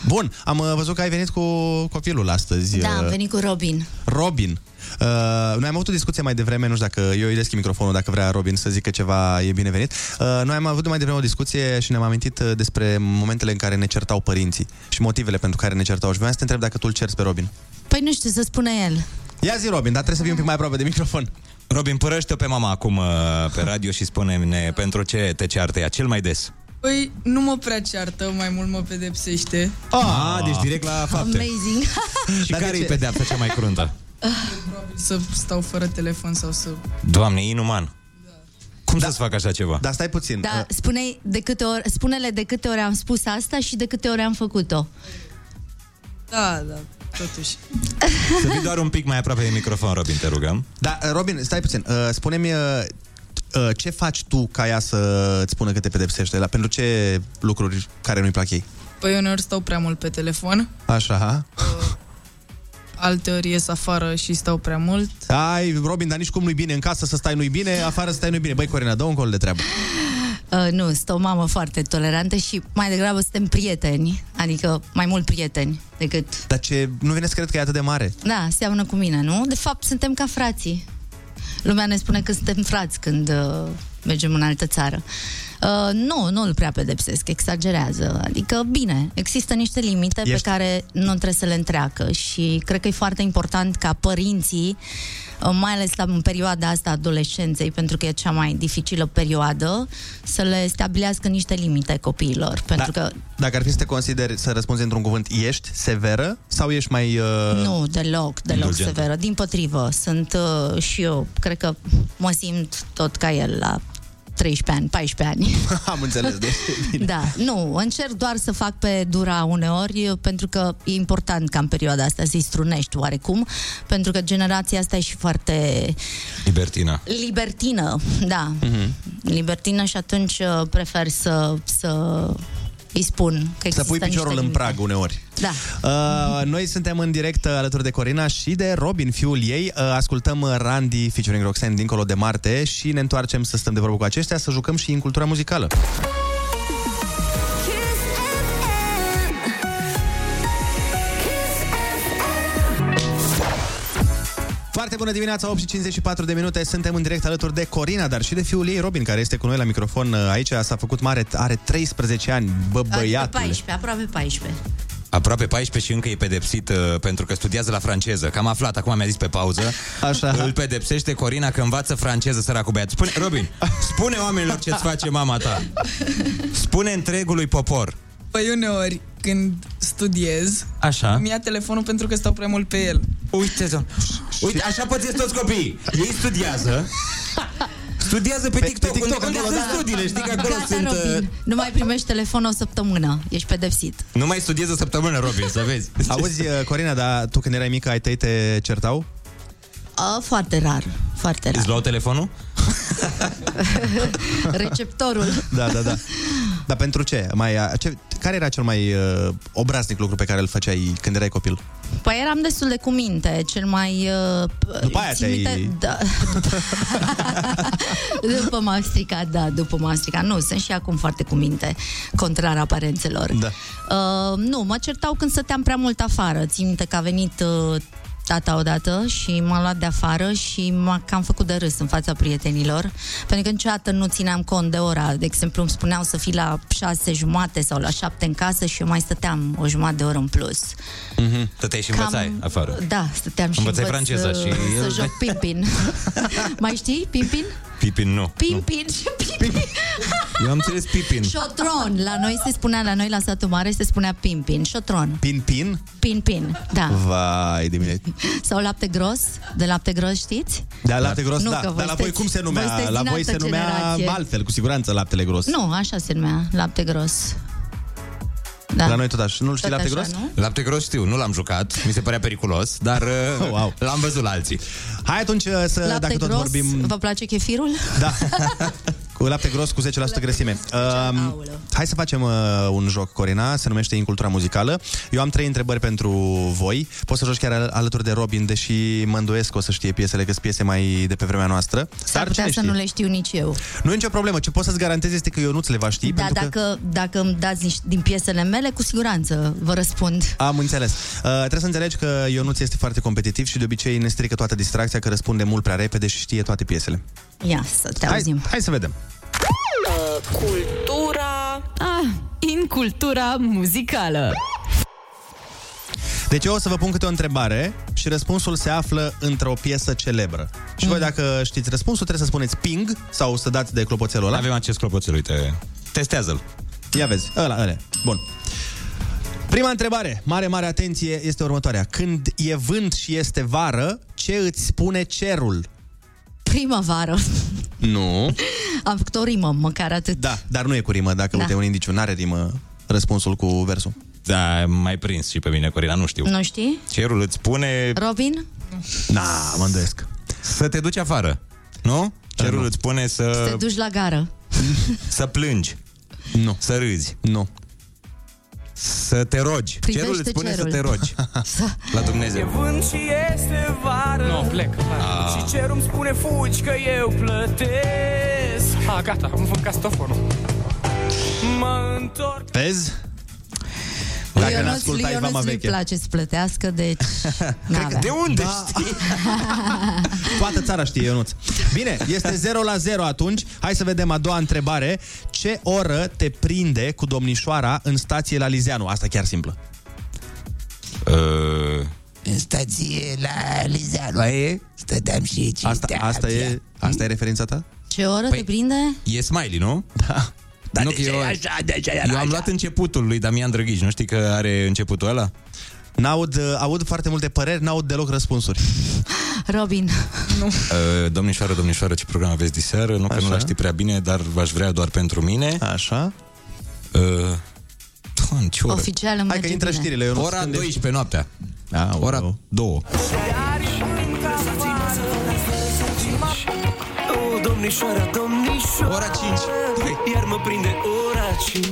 Bun, am uh, văzut că ai venit cu copilul astăzi. Da, am uh, venit cu Robin. Robin. Uh, noi am avut o discuție mai devreme, nu știu dacă eu îi deschid microfonul dacă vrea Robin să zică ceva e binevenit. Uh, noi am avut mai devreme o discuție și ne-am amintit uh, despre momentele în care ne certau părinții și motivele pentru care ne certau. Și vreau să te întreb dacă tu îl cerți pe Robin. Păi nu știu să spune el. Ia zi Robin, dar trebuie să fii un pic mai aproape de microfon. Robin, părăște-o pe mama acum uh, pe radio și spune-ne pentru ce te ceartă ea cel mai des. Păi, nu mă prea ceartă, mai mult mă pedepsește. Ah, deci direct la fapte. Amazing. Și care e pedeapsa cea mai cruntă? Probabil să stau fără telefon sau să... Doamne, e inuman. Cum să-ți fac așa ceva? Dar stai puțin. Da, spune de câte ori, spune-le de câte ori am spus asta și de câte ori am făcut-o. Da, da, totuși. Să fii doar un pic mai aproape de microfon, Robin, te rugăm. Da, uh, Robin, stai puțin. Uh, spune-mi uh, uh, ce faci tu ca ea să îți spună că te pedepsește? La, pentru ce lucruri care nu-i plac ei? Păi uneori stau prea mult pe telefon, Așa, ha? alteori ies afară și stau prea mult. Ai, Robin, dar nici cum nu-i bine în casă să stai nu-i bine, afară să stai nu-i bine. Băi, Corina, dă un col de treabă. Uh, nu, sunt o mamă foarte tolerantă și mai degrabă suntem prieteni, adică mai mult prieteni decât... Dar ce, nu vine să cred că e atât de mare. Da, seamănă cu mine, nu? De fapt, suntem ca frații. Lumea ne spune că suntem frați când uh, mergem în altă țară. Uh, nu, nu îl prea pedepsesc, exagerează. Adică, bine, există niște limite Ești- pe care nu trebuie să le întreacă și cred că e foarte important ca părinții, uh, mai ales la în perioada asta a adolescenței, pentru că e cea mai dificilă perioadă, să le stabilească niște limite copiilor. Pentru da, că Dacă ar fi să te consideri, să răspunzi într-un cuvânt, ești severă sau ești mai... Uh... Nu, deloc, deloc Indulgentă. severă. Din potrivă, sunt uh, și eu, cred că mă simt tot ca el la 13 ani, 14 ani. Am înțeles, deci bine. Da, nu, încerc doar să fac pe dura uneori, pentru că e important ca în perioada asta să-i strunești oarecum, pentru că generația asta e și foarte Libertina. libertină, da, Mhm. libertină și atunci uh, prefer să, să îi spun că Să există pui piciorul niște în limite. prag uneori. Da. Uh, noi suntem în direct uh, alături de Corina și de Robin, fiul ei. Uh, ascultăm uh, Randy featuring Roxanne dincolo de Marte și ne întoarcem să stăm de vorbă cu aceștia, să jucăm și în cultura muzicală. Bună dimineața, 8 și 54 de minute. Suntem în direct alături de Corina, dar și de fiul ei, Robin, care este cu noi la microfon uh, aici. S-a făcut mare, are 13 ani, bă, Adică băiatule. 14, aproape 14. Aproape 14 și încă e pedepsit uh, pentru că studiază la franceză. Că am aflat, acum mi-a zis pe pauză. Așa. Îl pedepsește Corina că învață franceză, săracul băiat. Spune, Robin, spune oamenilor ce-ți face mama ta. Spune întregului popor. Păi uneori, când studiez, Așa. îmi ia telefonul pentru că stau prea mult pe el. Uite, Uite, așa pățesc toți copiii. Ei studiază. Studiază pe, TikTok, TikTok, unde, unde acolo, sunt da. studiile, știi că acolo Gata, sunt... uh, Robin, nu mai primești telefon o săptămână, ești pedepsit. Nu mai studiez o săptămână, Robin, să vezi. Auzi, uh, Corina, dar tu când erai mică, ai tăi te certau? A, foarte rar, foarte rar. Îți luau telefonul? Receptorul. Da, da, da. Dar pentru ce? Mai, uh, ce care era cel mai uh, obraznic lucru pe care îl făceai când erai copil? Păi eram destul de cu minte, cel mai... Uh, După aia țin te-ai- minte, da. după m-a stricat, da, după m-a stricat. Nu, sunt și acum foarte cu minte, contrar aparențelor. Da. Uh, nu, mă certau când stăteam prea mult afară. Țin minte că a venit uh, tata odată și m-a luat de afară și m-a cam făcut de râs în fața prietenilor, pentru că niciodată nu țineam cont de ora. De exemplu, îmi spuneau să fii la șase jumate sau la șapte în casă și eu mai stăteam o jumătate de oră în plus. Mhm. Stăteai și Cam- învățai afară. Da, stăteam și Învățai învăț franceză să, și să el- joc Pimpin. mai știi Pimpin? Pipin, nu. Pimpin și Pimpin. Eu am înțeles Pipin. Șotron. La noi se spunea, la noi la satul mare se spunea Pimpin. Șotron. Pin-pin? Pin-pin, da. Vai de mine. Sau lapte gros. De lapte gros știți? Da, lapte gros, Nu, da. că voi Dar la voi sunteți- cum se voi numea? sunteți La din voi altă se numea generație. altfel, cu siguranță, laptele gros. Nu, așa se numea, lapte gros. Da. La noi tot așa. Nu știi Tot lapte așa, gros? nu? Lapte gros știu, nu l-am jucat, mi se părea periculos, dar uh, wow. l-am văzut la alții. Hai atunci uh, să, Lapte dacă tot gros, vorbim... vă place chefirul? Da. Cu lapte gros cu 10% grăsime. Uh, hai să facem uh, un joc, Corina, se numește Incultura Muzicală. Eu am trei întrebări pentru voi. Poți să joci chiar al- alături de Robin, deși mă îndoiesc că o să știe piesele, că sunt piese mai de pe vremea noastră. S-ar putea cine să știe? nu le știu nici eu. Nu e nicio problemă. Ce pot să-ți garantez este că eu nu ți le va ști. Da, pentru că... dacă, dacă îmi dați niște din piesele mele, cu siguranță vă răspund. Am înțeles. Uh, trebuie să înțelegi că Ionuț este foarte competitiv și de obicei ne strică toată distracția, că răspunde mult prea repede și știe toate piesele. Ia să te Hai, auzim. hai să vedem. Cultura... Ah, in cultura muzicală. Deci eu o să vă pun câte o întrebare și răspunsul se află într-o piesă celebră. Și voi dacă știți răspunsul, trebuie să spuneți ping sau să dați de clopoțelul ăla. Avem acest clopoțel, uite. Testează-l. Ia vezi, ăla, ăla. Bun. Prima întrebare, mare, mare atenție, este următoarea. Când e vânt și este vară, ce îți spune cerul? Primăvară. Nu. Am făcut o rimă, măcar atât. Da, dar nu e cu rimă. Dacă Da. da. uite un indiciu, n-are rimă răspunsul cu versul. Da, mai prins și pe mine, Corina, nu știu. Nu știi? Cerul îți spune Robin? Na, mă îndoiesc. să te duci afară, nu? Cerul îți spune să, Te duci la gară. să plângi, Nu. să râzi, Nu. Să te rogi. Privește cerul îți spune cerul. să te rogi la Dumnezeu. Vânt și este vară Nu, plec. Ah. Și cerul îmi spune fugi că eu plătesc A, gata, am făcut castofonul. Mă întorc Vezi? Dacă ne Ionuț, lui ascultai Ionuț vama nu-i veche. place să plătească, deci... n-avea. De unde Da. știi? Toată țara știe, Ionuț. Bine, este 0 la 0 atunci. Hai să vedem a doua întrebare. Ce oră te prinde cu domnișoara în stație la Lizeanu? Asta chiar simplă. Uh, În stație la Lizeanu, e? Stăteam și Asta, asta, e, asta e referința ta? Ce oră Păi- te prinde? e smiley, nu? Da. Dar Nu, de că ce eu- e așa, de ce e Eu am așa? luat începutul lui Damian Drăghici, nu știi că are începutul ăla? N-aud, uh, aud foarte multe păreri, n-aud deloc răspunsuri. Robin. Uh, domnișoară, domnișoară, ce program aveți diseară? Nu că Așa. nu l ști prea bine, dar v-aș vrea doar pentru mine. Așa. Uh, Doamne, ce oră? Oficial îmi Hai că merge intră bine. știrile, Ionuț. Ora Când ești- 12 noaptea. A, Ora 2. O, domnișoara, domnișoara Ora 5. Iar mă prinde ora 5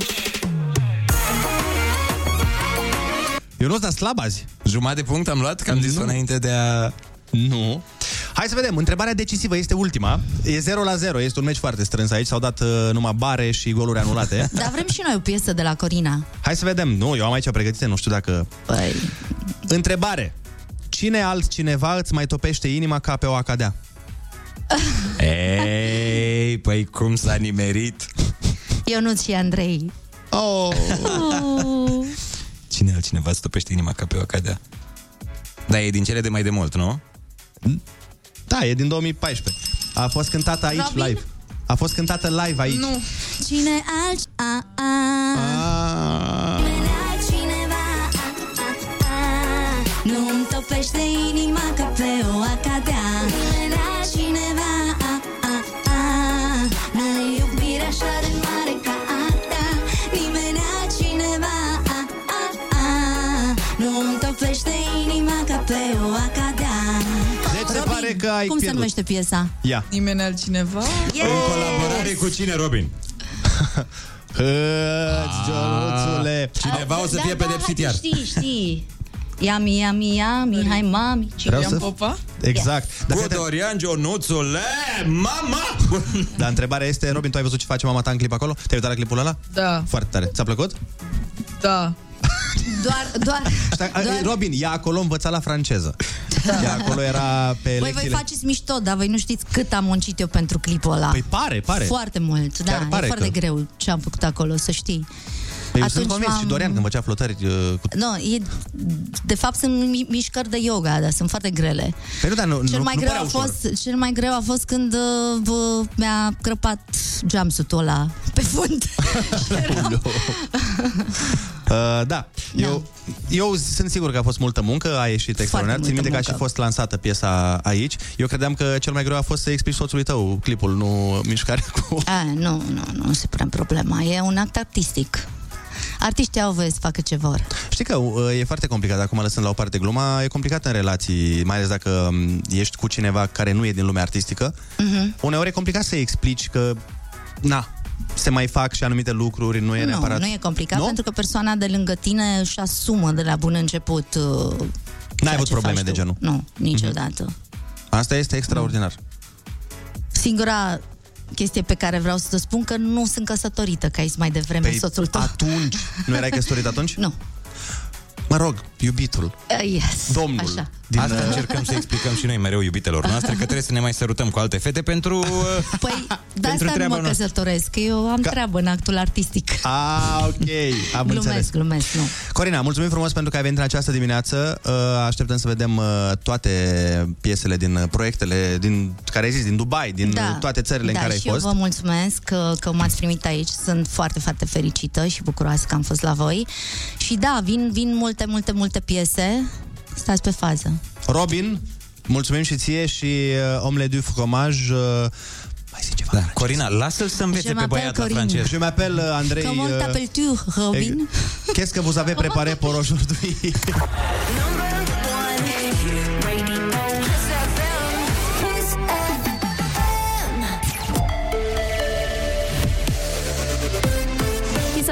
Ionuț, dar slab azi. Jumătate de punct am luat, că am zis-o Nu. înainte de a... Nu. Hai să vedem. Întrebarea decisivă este ultima. E 0 la 0. Este un meci foarte strâns aici. S-au dat uh, numai bare și goluri anulate. Dar vrem și noi o piesă de la Corina. Hai să vedem. Nu, eu am aici pregătite, nu știu dacă... Păi, Întrebare. Cine altcineva îți mai topește inima ca pe o acadea? Ei, păi cum s-a nimerit? Ionuț și Andrei. Oh. Oh. Cine altcineva stopește inima ca pe o cadea? Da, e din cele de mai de mult, nu? Da, e din 2014. A fost cântată aici Robin? live. A fost cântată live aici. Nu. Cine alți... A, a. Cine altcineva, a, a, a. Nu-mi topește inima ca pe o acadea. Ai Cum se pierdut. numește piesa? Ia. Nimeni altcineva? Yes! În colaborare cu cine, Robin? Hăți, Ionuțule. Cineva o să Da, fie da, pedepsit hai, iar. Știi, știi. Iami, iami, iami, hai mami. Vreau Cine să- Popa? Exact. Dar, Cu fii atent. Dorian Ionuțule, mama! Dar întrebarea este, Robin, tu ai văzut ce face mama ta în clip acolo? Te-ai uitat la clipul ăla? Da, Foarte tare. Ți-a plăcut? da. Doar, doar, Stai, doar... Robin, ea acolo învăța la franceză. Ea acolo era pe Voi, voi lecțiile... faceți mișto, dar voi nu știți cât am muncit eu pentru clipul ăla. Păi pare, pare. Foarte mult, da. Chiar pare e foarte că- greu ce am făcut acolo, să știi. Păi eu sunt Atunci convins și m-am- Dorian când făcea flotări uh, cu... Nu, e, de fapt sunt mi- mișcări de yoga, dar sunt foarte grele. Păi nu, dar nu, Cel nu, mai, nu greu părea a ușor. fost, cel mai greu a fost când uh, bă, mi-a crăpat jumpsuit-ul ăla pe fund. Uh, da. Eu, eu sunt sigur că a fost multă muncă, a ieșit extraordinar. Țin multă minte că a și muncă. fost lansată piesa aici. Eu credeam că cel mai greu a fost să explici soțului tău clipul, nu mișcarea cu... A, nu, nu, nu se pune problema. E un act artistic. Artiștii au voie să facă ce vor. Știi că uh, e foarte complicat, acum lăsând la o parte gluma, e complicat în relații, mai ales dacă um, ești cu cineva care nu e din lumea artistică. Mhm. Uneori e complicat să explici că, na, se mai fac și anumite lucruri, nu e nu, neapărat... nu e complicat Nu? pentru că persoana de lângă tine își asumă de la bun început uh, N-ai ceea avut ce probleme faci de tu. genul. Nu, niciodată. Asta este extraordinar. Singura chestie pe care vreau să te spun că nu sunt căsătorită, că ai zis mai devreme Păi, soțul tău. atunci, nu erai căsătorit atunci? Nu. Mă rog, iubitul, Uh, yes. domnul. Așa. Din, Asta uh, încercăm să explicăm și noi mereu iubitelor noastre că trebuie să ne mai sărutăm cu alte fete pentru... uh, Păi, de Pentru asta nu treaba mă noastră. căsătoresc, că eu am treabă în actul artistic. A, ok, am glumesc, înțeles. glumesc, nu. Corina, mulțumim frumos pentru că ai venit în această dimineață. Uh, Așteptăm să vedem uh, toate piesele din uh, proiectele din care ai zis, din Dubai, din uh, toate țările da, în care ai și fost. eu vă mulțumesc că, că m-ați primit aici. Sunt foarte, foarte fericită și bucuroasă că am fost la voi. Și da, vin, vin multe, multe, multe piese. Stați pe fază. Robin, mulțumim și ție și uh, Omelette du fromage. Uh, mai zice ceva. Da. Corina, lasă-l să învețe Je pe m'appelle băiat la Corinne. francez. Je m'appelle uh, Andrei. Comment uh, t'appelles tu, Robin? Qu'est-ce que vous avez préparé pour aujourd'hui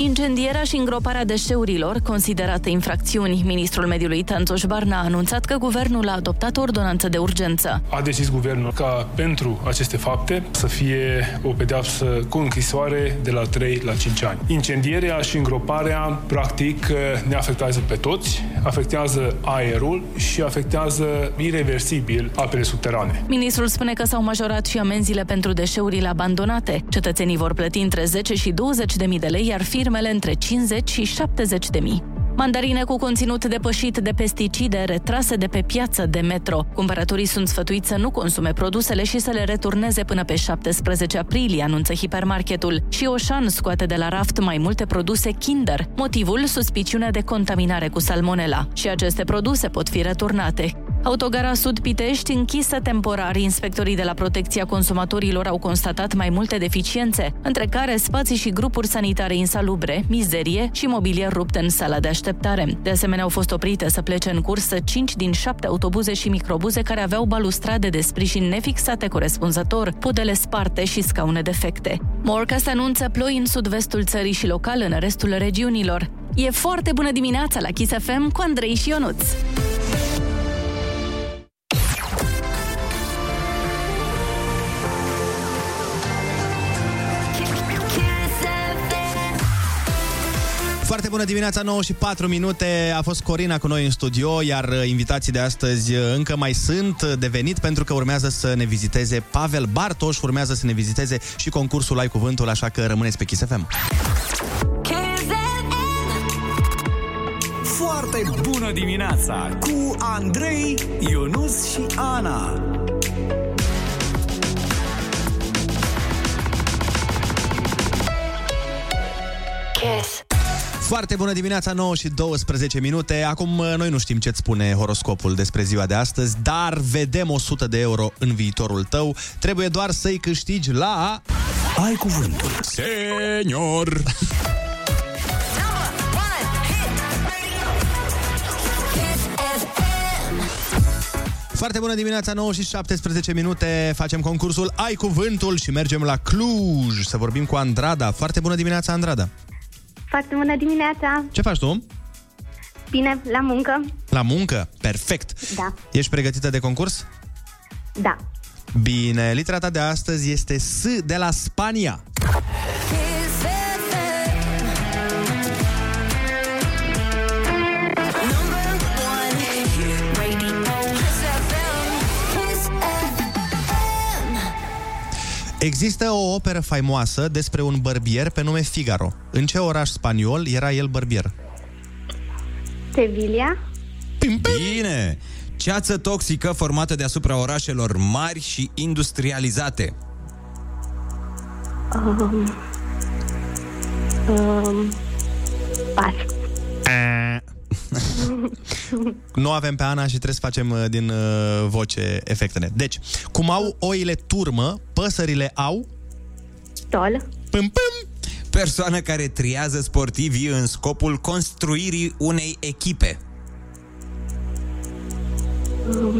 Incendierea și îngroparea deșeurilor, considerate infracțiuni, ministrul mediului Tanțoș Barna a anunțat că guvernul a adoptat o ordonanță de urgență. A decis guvernul ca pentru aceste fapte să fie o pedeapsă cu închisoare de la 3 la 5 ani. Incendierea și îngroparea, practic, ne afectează pe toți, afectează aerul și afectează irreversibil apele subterane. Ministrul spune că s-au majorat și amenziile pentru deșeurile abandonate. Cetățenii vor plăti între 10 și 20 de mii de lei, iar firmele între 50 și 70 de mii. Mandarine cu conținut depășit de pesticide retrase de pe piață de metro. Cumpărătorii sunt sfătuiți să nu consume produsele și să le returneze până pe 17 aprilie, anunță hipermarketul. Și Oșan scoate de la raft mai multe produse Kinder. Motivul, suspiciunea de contaminare cu salmonella. Și aceste produse pot fi returnate. Autogara Sud Pitești închisă temporar. Inspectorii de la Protecția Consumatorilor au constatat mai multe deficiențe, între care spații și grupuri sanitare insalubre, mizerie și mobilier rupt în sala de așteptare. De asemenea, au fost oprite să plece în cursă 5 din 7 autobuze și microbuze care aveau balustrade de sprijin nefixate corespunzător, podele sparte și scaune defecte. Morca se anunță ploi în sud-vestul țării și local în restul regiunilor. E foarte bună dimineața la Kiss FM cu Andrei și Ionuț. Foarte Foarte bună dimineața, 9 și 4 minute. A fost Corina cu noi în studio, iar uh, invitații de astăzi uh, încă mai sunt uh, de venit pentru că urmează să ne viziteze Pavel Bartoș, urmează să ne viziteze și concursul Ai Cuvântul, așa că rămâneți pe Kiss FM. Foarte bună dimineața cu Andrei, Ionus și Ana. Kiss. Foarte bună dimineața, 9 și 12 minute. Acum, uh, noi nu știm ce-ți spune horoscopul despre ziua de astăzi, dar vedem 100 de euro în viitorul tău. Trebuie doar să-i câștigi la... Ai cuvântul. Senior! Foarte bună dimineața, 9 și 17 minute. Facem concursul Ai Cuvântul și mergem la Cluj să vorbim cu Andrada. Foarte bună dimineața, Andrada. Foarte bună dimineața! Ce faci tu? Bine, la muncă? La muncă? Perfect! Da. Ești pregătită de concurs? Da. Bine, litera ta de astăzi este S de la Spania. Există o operă faimoasă despre un bărbier pe nume Figaro. În ce oraș spaniol era el bărbier? Sevilla? Bine! Ceață toxică formată deasupra orașelor mari și industrializate. Um, um, pas. Nu avem pe Ana și trebuie să facem uh, din uh, voce efectele. Deci, cum au oile turmă, păsările au... Stol. Pâm, pâm! Persoană care triază sportivii în scopul construirii unei echipe.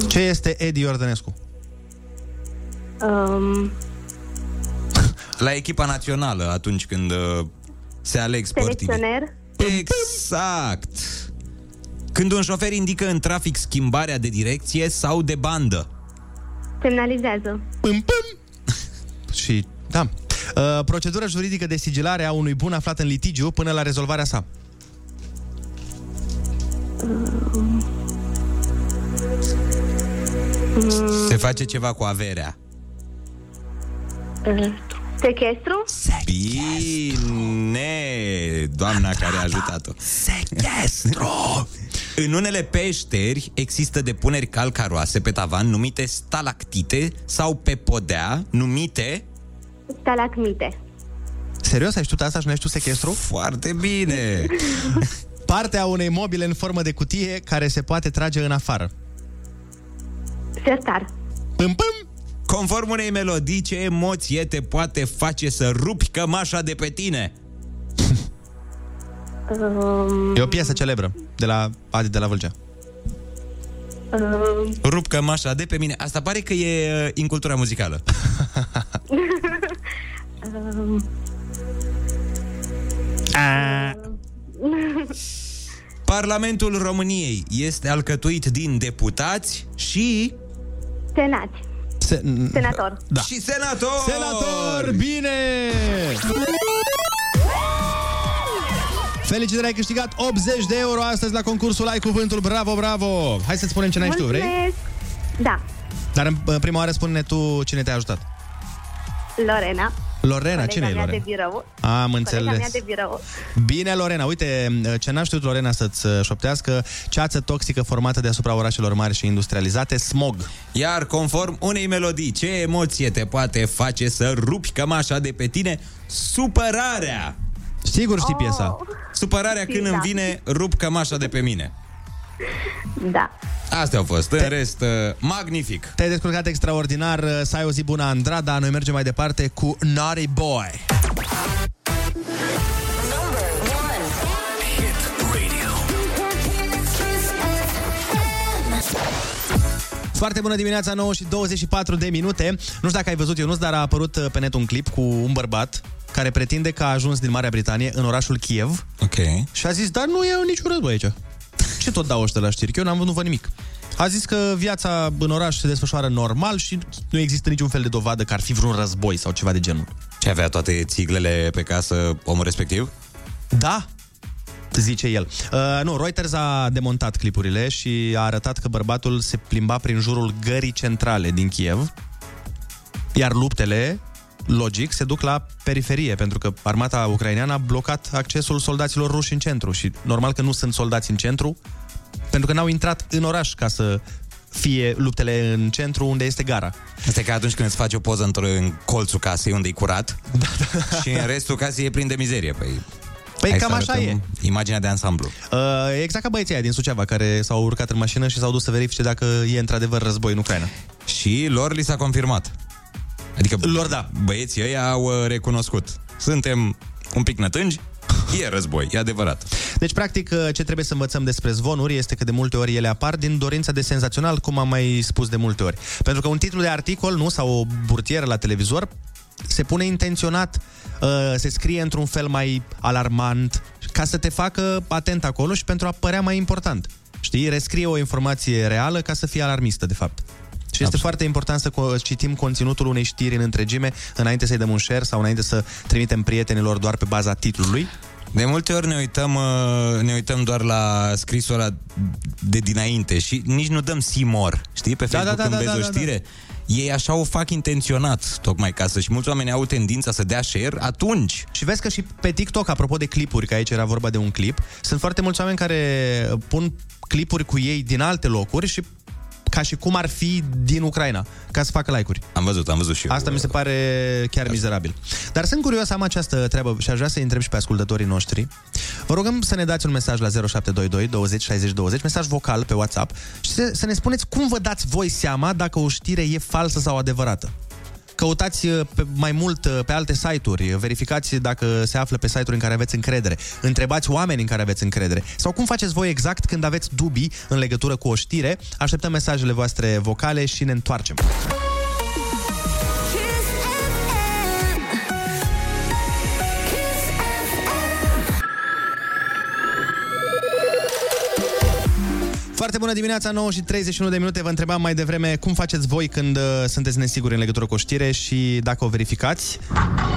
Ce este Edi Iordănescu? Um, La echipa națională, atunci când uh, se aleg sportivi. selecționer? Exact! Când un șofer indică în trafic schimbarea de direcție sau de bandă. Semnalizează. Pâm, pâm! Și, da. Uh, procedura juridică de sigilare a unui bun aflat în litigiu până la rezolvarea sa. Um, Se face ceva cu averea. uh, Sechestru? Bine, doamna care a ajutat-o. Sechestru! În unele peșteri există depuneri calcaroase pe tavan numite stalactite sau pe podea numite... Stalagmite. Serios, ai știut asta și nu ai știut sechestru? Foarte bine! Partea unei mobile în formă de cutie care se poate trage în afară. Sertar. Pâm, pâm! Conform unei melodii, ce emoție te poate face să rupi cămașa de pe tine? Um, E o piesă celebră de la Adi de la Vâlcea. um, Rup cămașa de pe mine. Asta pare că e uh, incultura muzicală. um, Parlamentul României este alcătuit din deputați și... Senați. Se... Senator. Da. Și senator! Senator, bine! Felicitări, ai câștigat 80 de euro astăzi la concursul Ai Cuvântul. Bravo, bravo! Hai să-ți spunem ce n-ai știu, vrei? Mulțumesc. Da. Dar în în prima oară spune tu cine te-a ajutat. Lorena. Lorena, colega cine e mea Lorena? de birou. Am Colega înțeles. mea de birou. Bine, Lorena, uite, ce n-a știut Lorena să-ți uh, șoptească, ceață toxică formată deasupra orașelor mari și industrializate, smog. Iar conform unei melodii, ce emoție te poate face să rupi cămașa de pe tine? Supărarea! Sigur știi piesa. Supărarea Știi, când da. îmi vine rup cămașa de pe mine. Da. Astea au fost. În rest, uh, magnific. Te-ai descurcat extraordinar, uh, să ai o zi bună, Andrada. Noi mergem mai departe cu Naughty Boy. Foarte bună dimineața, 9 și 24 de minute. Nu știu dacă ai văzut, Ionuț, dar a apărut uh, pe net un clip cu un bărbat care pretinde că a ajuns din Marea Britanie în orașul Kiev Ok. și a zis, dar nu e niciun război aici. Ce tot dau ăștia la știri? Că eu n-am văzut văd nimic. A zis că viața în oraș se desfășoară normal și nu există niciun fel de dovadă că ar fi vreun război sau ceva de genul. Ce avea toate țiglele pe casă omul respectiv? Da. zice el. Uh, nu, Reuters a demontat clipurile și a arătat că bărbatul se plimba prin jurul gării centrale din Kiev, iar luptele, logic, se duc la periferie, pentru că armata ucraineană a blocat accesul soldaților ruși în centru și normal că nu sunt soldați în centru, pentru că n-au intrat în oraș ca să fie luptele în centru unde este gara. Asta e ca atunci când îți faci o poză într-un colțul casei unde e curat da, da. și în restul casei e plin de mizerie. Păi, Păi hai cam să așa arătăm e. Imaginea de ansamblu. Uh, exact ca băieții aia din Suceava, care s-au urcat în mașină și s-au dus să verifice dacă e într-adevăr război în Ucraina. Și lor li s-a confirmat. Adică lor da. Băieții ăia au uh, recunoscut. Suntem un pic nătângi, e război, e adevărat. Deci, practic, ce trebuie să învățăm despre zvonuri este că de multe ori ele apar din dorința de senzațional, cum am mai spus de multe ori. Pentru că un titlu de articol, nu, sau o burtieră la televizor, se pune intenționat, uh, se scrie într-un fel mai alarmant, ca să te facă atent acolo și pentru a părea mai important. Știi? Rescrie o informație reală ca să fie alarmistă, de fapt. Și este foarte important să co- citim conținutul unei știri în întregime înainte să-i dăm un share sau înainte să trimitem prietenilor doar pe baza titlului. De multe ori ne uităm, uh, ne uităm doar la scrisul ăla de dinainte și nici nu dăm simor, știi? Pe Da, Facebook da, da, când da, vezi da, o da, știre, ei așa o fac intenționat, tocmai ca să și mulți oameni au tendința să dea share atunci. Și vezi că și pe TikTok, apropo de clipuri, că aici era vorba de un clip, sunt foarte mulți oameni care pun clipuri cu ei din alte locuri și ca și cum ar fi din Ucraina, ca să facă like-uri. Am văzut, am văzut și eu. Asta mi se pare chiar mizerabil. Dar sunt curios, am această treabă și aș vrea să-i întreb și pe ascultătorii noștri. Vă rugăm să ne dați un mesaj la 0722 20 60 20, mesaj vocal pe WhatsApp și să, să ne spuneți cum vă dați voi seama dacă o știre e falsă sau adevărată. Căutați uh, pe mai mult uh, pe alte site-uri, verificați dacă se află pe site-uri în care aveți încredere, întrebați oameni în care aveți încredere sau cum faceți voi exact când aveți dubii în legătură cu o știre. Așteptăm mesajele voastre vocale și ne întoarcem. Foarte bună dimineața, 9 și 31 de minute. Vă întrebam mai devreme cum faceți voi când uh, sunteți nesiguri în legătură cu o știre și dacă o verificați.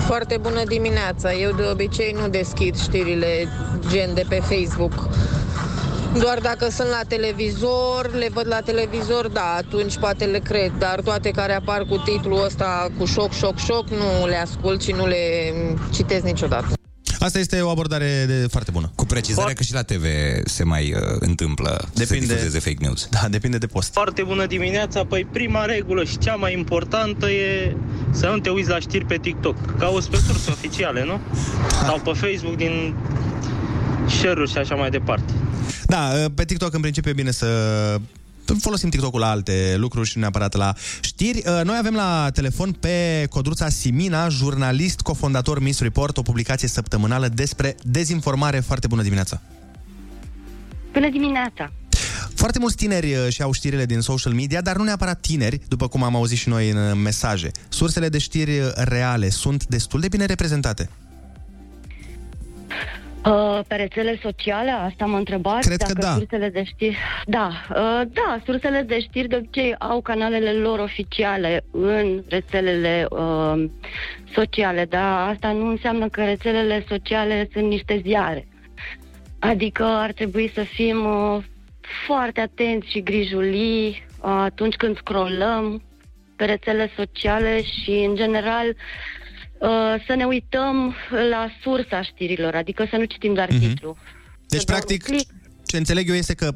Foarte bună dimineața. Eu de obicei nu deschid știrile gen de pe Facebook. Doar dacă sunt la televizor, le văd la televizor, da, atunci poate le cred, dar toate care apar cu titlul ăsta cu șoc, șoc, șoc, nu le ascult și nu le citesc niciodată. Asta este o abordare de foarte bună. Cu precizarea că și la TV se mai uh, întâmplă depinde. să difuzeze fake news. Da, depinde de post. Foarte bună dimineața, păi prima regulă și cea mai importantă e să nu te uiți la știri pe TikTok. Cauți pe surse oficiale, nu? Sau pe Facebook din share-uri și așa mai departe. Da, pe TikTok în principiu e bine să folosim TikTok-ul la alte lucruri și nu neapărat la știri. Noi avem la telefon pe Codruța Simina, jurnalist, cofondator Miss Report, o publicație săptămânală despre dezinformare. Foarte bună dimineața! Bună dimineața! Foarte mulți tineri uh, și au știrile din social media, dar nu neapărat tineri, după cum am auzit și noi în uh, mesaje. Sursele de știri uh, reale sunt destul de bine reprezentate. Uh, pe rețele sociale, asta mă întrebați? Cred că dacă da. Sursele de știri... Da, uh, da, sursele de știri de obicei au canalele lor oficiale în rețelele uh, sociale, dar asta nu înseamnă că rețelele sociale sunt niște ziare. Adică ar trebui să fim uh, foarte atenți și grijulii uh, atunci când scrollăm pe rețele sociale și, în general, uh, să ne uităm la sursa știrilor, adică să nu citim doar Mhm. titlul. Deci, practic, ce înțeleg eu este că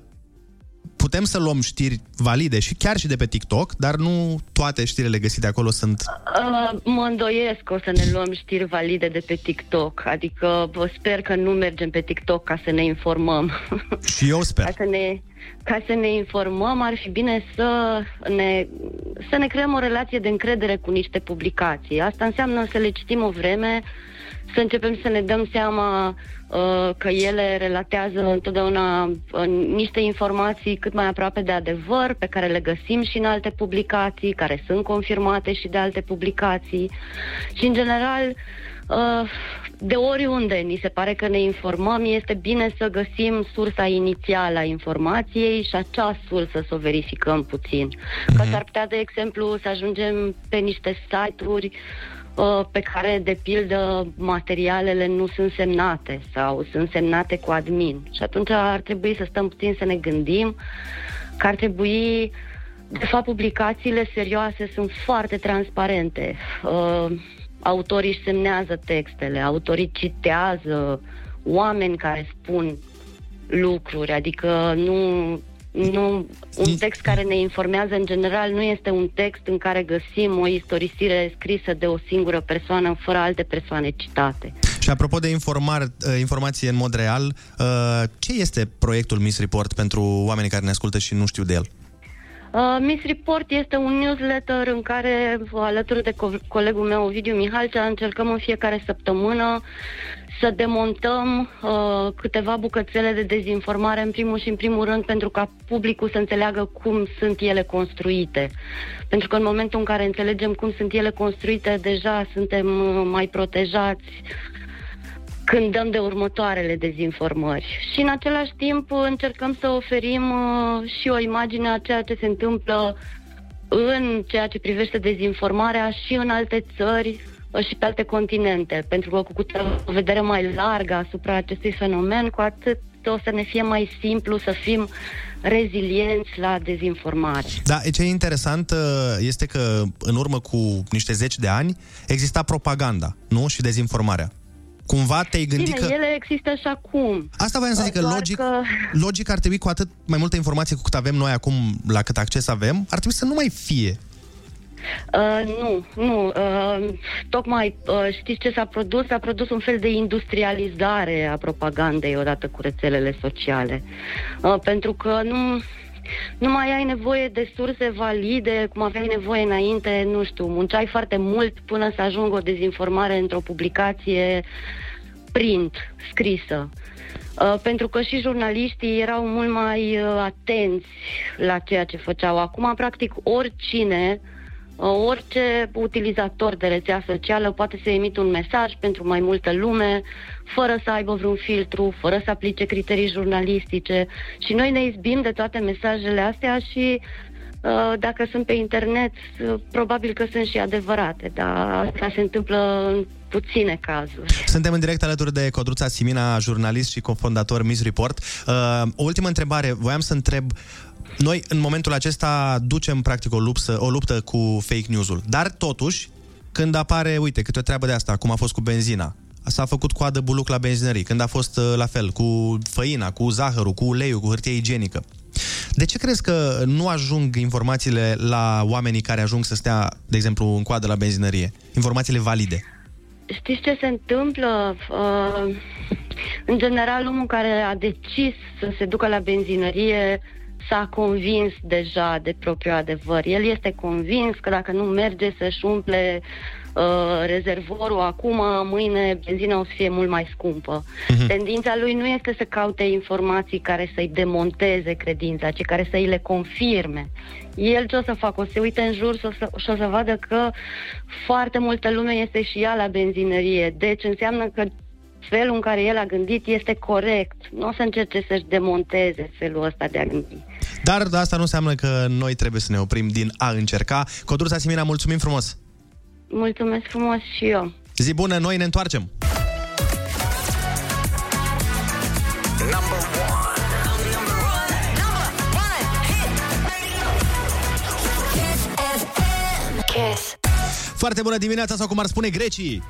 putem să luăm știri valide și chiar și de pe TikTok, dar nu toate știrile găsite acolo sunt... Uh, mă îndoiesc că o să ne luăm știri valide de pe TikTok, adică vă sper că nu mergem pe TikTok ca să ne informăm. Și eu sper. Ca să ne, ca să ne informăm, ar fi bine să ne, să ne creăm o relație de încredere cu niște publicații. Asta înseamnă să le citim o vreme, să începem să ne dăm seama uh, că ele relatează întotdeauna uh, niște informații cât mai aproape de adevăr, pe care le găsim și în alte publicații, care sunt confirmate și de alte publicații. Și, în general, uh, de oriunde ni se pare că ne informăm, este bine să găsim sursa inițială a informației și acea sursă să o verificăm puțin. Că s-ar putea, de exemplu, să ajungem pe niște site-uri uh, pe care, de pildă, materialele nu sunt semnate sau sunt semnate cu admin. Și atunci ar trebui să stăm puțin să ne gândim că ar trebui de fapt, publicațiile serioase sunt foarte transparente. Uh, autorii își semnează textele, autorii citează oameni care spun lucruri, adică nu, nu, un text care ne informează în general nu este un text în care găsim o istorisire scrisă de o singură persoană fără alte persoane citate. Și apropo de informar, uh, informație în mod real, uh, ce este proiectul Miss Report pentru oamenii care ne ascultă și nu știu de el? Uh, Miss Report este un newsletter în care, alături de co- colegul meu, Ovidiu Mihalcea, încercăm în fiecare săptămână să demontăm uh, câteva bucățele de dezinformare, în primul și în primul rând, pentru ca publicul să înțeleagă cum sunt ele construite. Pentru că în momentul în care înțelegem cum sunt ele construite, deja suntem uh, mai protejați când dăm de următoarele dezinformări. Și în același timp încercăm să oferim uh, și o imagine a ceea ce se întâmplă în ceea ce privește dezinformarea și în alte țări uh, și pe alte continente. Pentru că cu cât o vedere mai largă asupra acestui fenomen, cu atât o să ne fie mai simplu să fim rezilienți la dezinformare. Da, e ce e interesant uh, este că în urmă cu niște zeci de ani exista propaganda, nu? Și dezinformarea. Cumva te-ai gândit Bine, că... ele există și acum. Asta voiam să zic că Doar logic, că- logic ar trebui cu atât mai multă informație cu cât avem noi acum, la cât acces avem, ar trebui să nu mai fie. Uh, nu, nu. Uh, tocmai uh, știți ce s-a produs? S-a produs un fel de industrializare a propagandei odată cu rețelele sociale. Uh, pentru că nu, nu mai ai nevoie de surse valide, cum aveai nevoie înainte, nu știu, munceai foarte mult până să ajungă o dezinformare într-o publicație print, scrisă. Uh, pentru că și jurnaliștii erau mult mai uh, atenți la ceea ce făceau. Acum, practic, oricine, uh, orice utilizator de rețea socială poate să emită un mesaj pentru mai multă lume, fără să aibă vreun filtru, fără să aplice criterii jurnalistice. Și noi ne izbim de toate mesajele astea și uh, dacă sunt pe internet, uh, probabil că sunt și adevărate, dar asta se întâmplă în puține cazuri. Suntem în direct alături de Codruța Simina, jurnalist și cofondator Miss Report. Uh, o ultimă întrebare. Voiam să întreb noi, în momentul acesta, ducem practic o luptă, o luptă cu fake news-ul. Dar, totuși, când apare, uite, câte o treabă de asta, cum a fost cu benzina, s-a făcut coadă buluc la benzinării, când a fost uh, la fel, cu făina, cu zahărul, cu uleiul, cu hârtie igienică. De ce crezi că nu ajung informațiile la oamenii care ajung să stea, de exemplu, în coadă la benzinărie? Informațiile valide. Știți ce se întâmplă? Uh, în general, omul care a decis să se ducă la benzinărie s-a convins deja de propriul adevăr. El este convins că dacă nu merge să-și umple uh, rezervorul acum, mâine benzina o să fie mult mai scumpă. Mhm. Tendința lui nu este să caute informații care să-i demonteze credința, ci care să-i le confirme. El ce o să facă? O să se uite în jur și o să, și o să vadă că foarte multă lume este și ea la benzinărie. Deci înseamnă că felul în care el a gândit este corect. Nu o să încerce să-și demonteze felul ăsta de a gândi. Dar asta nu înseamnă că noi trebuie să ne oprim din a încerca. Codruța Simina, mulțumim frumos! Mulțumesc frumos și eu. Zi bună, noi ne întoarcem! Kiss. Foarte bună dimineața, sau cum ar spune grecii!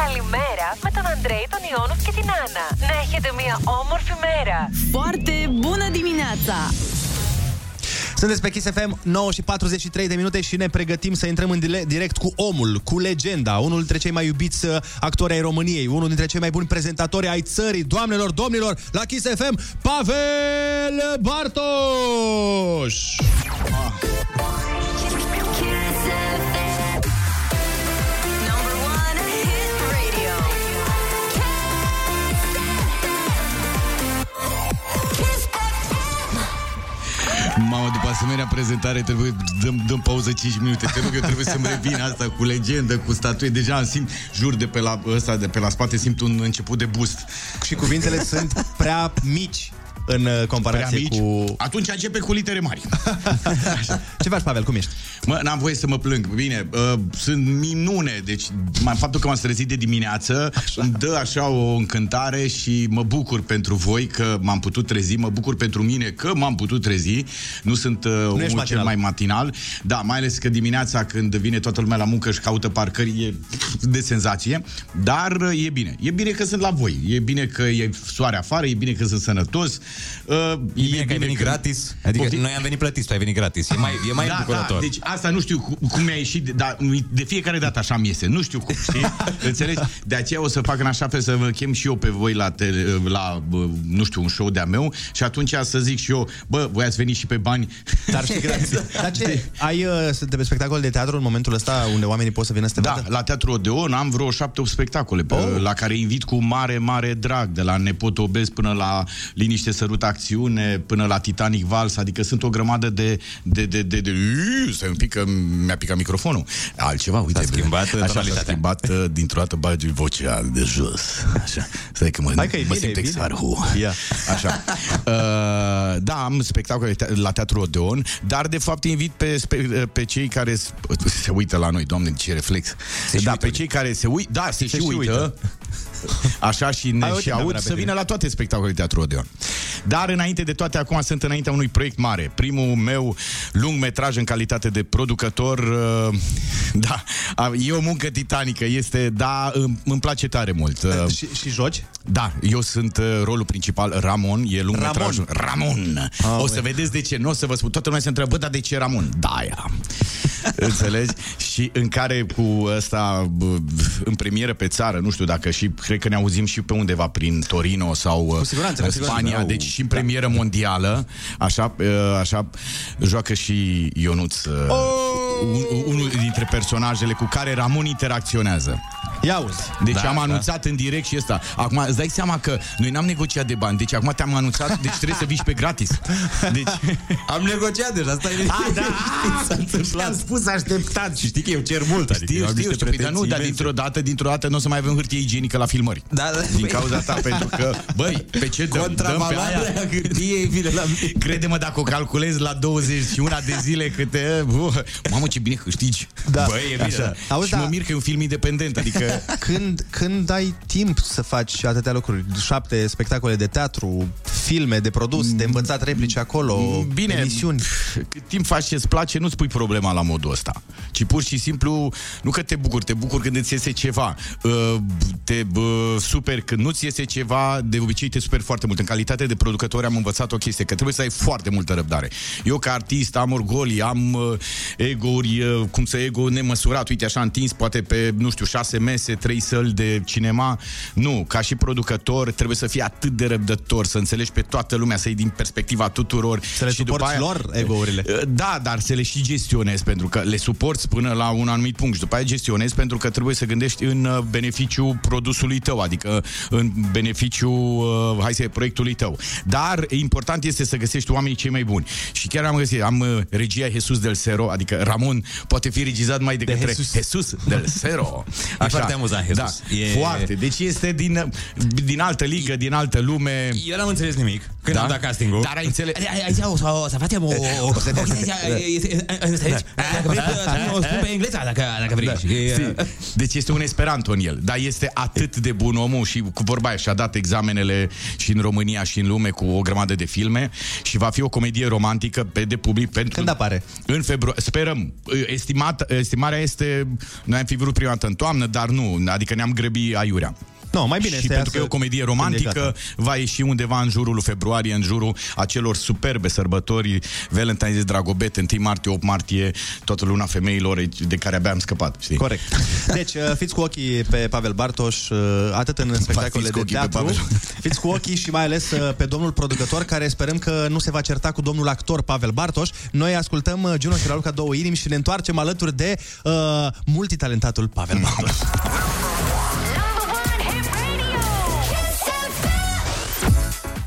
Καλημέρα με τον Αντρέη, τον Ιόνοφ και την Άννα. Να έχετε μια όμορφη μέρα. Foarte bună dimineața! Sunteți pe Kiss FM, 9 și 43 de minute și ne pregătim să intrăm în dile- direct cu omul, cu legenda, unul dintre cei mai iubiți uh, actori ai României, unul dintre cei mai buni prezentatori ai țării, doamnelor, domnilor, la Kiss FM, Pavel Bartoș! Mamă, după asemenea prezentare trebuie dăm, dăm pauză 5 minute. Te rog, eu trebuie să-mi revin asta cu legendă, cu statuie. Deja îmi simt, jur, de pe la ăsta, de pe la spate, simt un început de boost. Și cuvintele sunt prea mici. În uh, comparație Prea mici? cu... Atunci începe cu litere mari. Ce faci, Pavel? Cum ești? Mă, n-am voie să mă plâng. Bine, uh, sunt minune. Deci, mai faptul că m-am trezit de dimineață așa. îmi dă așa o încântare și mă bucur pentru voi că m-am putut trezi. Mă bucur pentru mine că m-am putut trezi. Nu sunt uh, omul ești cel matinal. mai matinal. Da, mai ales că dimineața când vine toată lumea la muncă și caută parcări, e de senzație. Dar uh, e bine. E bine că sunt la voi. E bine că e soare afară, e bine că sunt sănătos. Uh, E bine că ai venit gratis. Adică Poftim? noi am venit plătiți, tu ai venit gratis. E mai, e mai da, bucurător. Da, deci asta nu știu cum, cum mi-a ieșit, dar de fiecare dată așa mi iese. Nu știu cum, știi? Înțelegi? De aceea o să fac în așa fel să vă chem și eu pe voi la, tele, la bă, nu știu, un show de-a meu și atunci să zic și eu, bă, voi ați venit și pe bani. Dar și gratis. Dar ce? Ai uh, de spectacol de teatru în momentul ăsta unde oamenii pot să vină să te Da, vadă? la Teatru Odeon am vreo șapte opt spectacole pe, Oh. la care invit cu mare, mare drag, de la Nepot Obez până la Liniște Sărut Acțiune, până la Titanic Vals, adică sunt o grămadă de... de, de, de, de Iu, stai un pic că mi-a picat microfonul. Altceva, uite. S-a schimbat așa, s-a tonalitatea. schimbat, uh, dintr-o dată bagi vocea de jos. Așa. Stai că mă, Hai că e mă bine, simt e bine. exarhu. Ia. Așa. Uh, da, am spectacole te- la Teatru Odeon, dar de fapt invit pe, spe- pe cei care s- se uită la noi, doamne, ce reflex. Se și da, uită. pe cei care se uită, da, se, Se și și uită. uită. Așa și ne Hai, uite, și ne-am aud vrea pe să tine. vină la toate spectacolele Teatru Odeon. Dar înainte de toate, acum sunt înaintea unui proiect mare. Primul meu lung metraj în calitate de producător. uh, Da, a- e o muncă titanică, este, da, îmi, îmi place tare mult. Uh, Și, și joci? Da, eu sunt uh, rolul principal, Ramon, e lung Ramon. metrajul. Ramon! Ah, o să băi. vedeți de ce, nu o să vă spun. Toată lumea se întreabă, bă, dar de ce Ramon? Da, aia. Înțelegi? Și în care cu ăsta bă, în premieră pe țară, nu știu dacă și cred că ne auzim și pe undeva prin Torino sau Cu uh, siguranță, cu Spania, siguranță. deci și în premieră mondială, așa, uh, așa joacă și Ionuț, uh, un, unul dintre personajele cu care Ramon interacționează. Ia uzi. Deci Da, da, am da. anunțat în direct și ăsta. Acum îți dai seama că noi n-am negociat de bani. Deci acum te-am anunțat, deci trebuie să vii și pe gratis. Deci Am negociat deja, asta e A, da, s-a întâmplat. am spus așteptat. Și știi că eu cer mult, adică Știu, eu am știu, niște știu, păi, dar nu, pretenții dar imense. dintr-o dată, dintr-o dată nu o să mai avem hârtie igienică la filmări. Da, da. Din cauza ta, pentru că, băi, pe ce dăm? Dăm pe Contravaloarea aia. hârtiei vine la mine. Crede-mă, dacă o calculezi la 21 de zile câte... Uh, mamă, ce bine câștigi. Da. Băi, e bine. Așa. Auzi, și mă da. mir că e un film independent, adică... Când, când ai timp să faci atâtea lucruri? Șapte spectacole de teatru, filme de produs, de învățat replici acolo, Bine, emisiuni. cât timp faci ce-ți place, nu-ți pui problema la modul ăsta. Ci pur și simplu, nu că te bucuri, te bucuri când îți iese ceva. Uh, Te uh, super când nu-ți iese ceva, de obicei te super foarte mult. În calitate de producător am învățat o chestie, că trebuie să ai foarte multă răbdare. Eu ca artist am orgolii, am uh, ego-uri, uh, cum să ego nemăsurat, uite așa întins, poate pe, nu știu, șase mese, trei săli de cinema. Nu, ca și producător trebuie să fii atât de răbdător, să înțelegi pe toată lumea, să iei din perspectiva tuturor. Să le și după suporți aia- lor ego-urile. da, dar să le și gestionezi, pentru că le suporți până la un anumit punct și după aia gestionezi pentru că trebuie să gândești în uh, beneficiu produsului tău, adică în beneficiu, uh, hai să proiectului tău. Dar important este să găsești oamenii cei mai buni. Și chiar am găsit, am uh, regia Jesus del Cero, adică Ramon poate fi regizat mai de, De către Jesus. Jesus del Cero. E foarte amuzant, Jesus. Da, E- foarte. Deci este din, din altă ligă, din altă lume. Eu n-am înțeles nimic când Da? am dat castingul. Dar ai înțeles... Aici o să, o să facem o... o să Dacă vrei să o spun pe engleză, dacă, dacă vrei. Și, Si. Deci este un esperanto în el, dar este atât de bun omul și cu vorba aia și-a dat examenele și în România și în lume cu o grămadă de filme și va fi o comedie romantică pe de public pentru... Când apare? În februarie. Sperăm. Estimat, estimarea este... Noi am fi vrut prima dată în toamnă, dar nu. Adică ne-am grăbit aiurea. No, mai bine și să pentru că iasă e o comedie când e romantică, gata. va ieși undeva în jurul lui februarie, în jurul acelor superbe sărbători, Valentine's Day, Dragobete, 1 martie, 8 martie, toată luna femeilor de care abia am scăpat. Știi? Corect. Deci, uh, fiți cu ochii pe Pavel Bartoș, uh, atât în spectacolele fiți cu de ochii pe teatru, Pavel. fiți cu ochii și mai ales uh, pe domnul producător, care sperăm că nu se va certa cu domnul actor Pavel Bartoș. Noi ascultăm uh, Juno și Raluca două inimi și ne întoarcem alături de uh, multitalentatul Pavel Bartoș.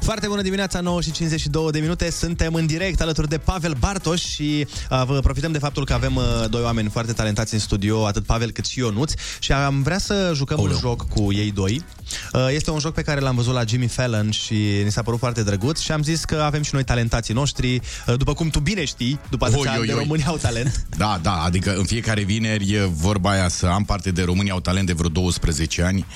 Foarte bună dimineața, 9 și 52 de minute. Suntem în direct alături de Pavel Bartoș și uh, vă profităm de faptul că avem uh, doi oameni foarte talentați în studio, atât Pavel cât și Ionuț și am vrea să jucăm Oleu. un joc cu ei doi. Uh, este un joc pe care l-am văzut la Jimmy Fallon și ni s-a părut foarte drăguț și am zis că avem și noi talentații noștri. Uh, după cum tu bine știi, după atâția ani de România au talent. Da, da, adică în fiecare vineri e vorba aia să am parte de România au talent de vreo 12 ani,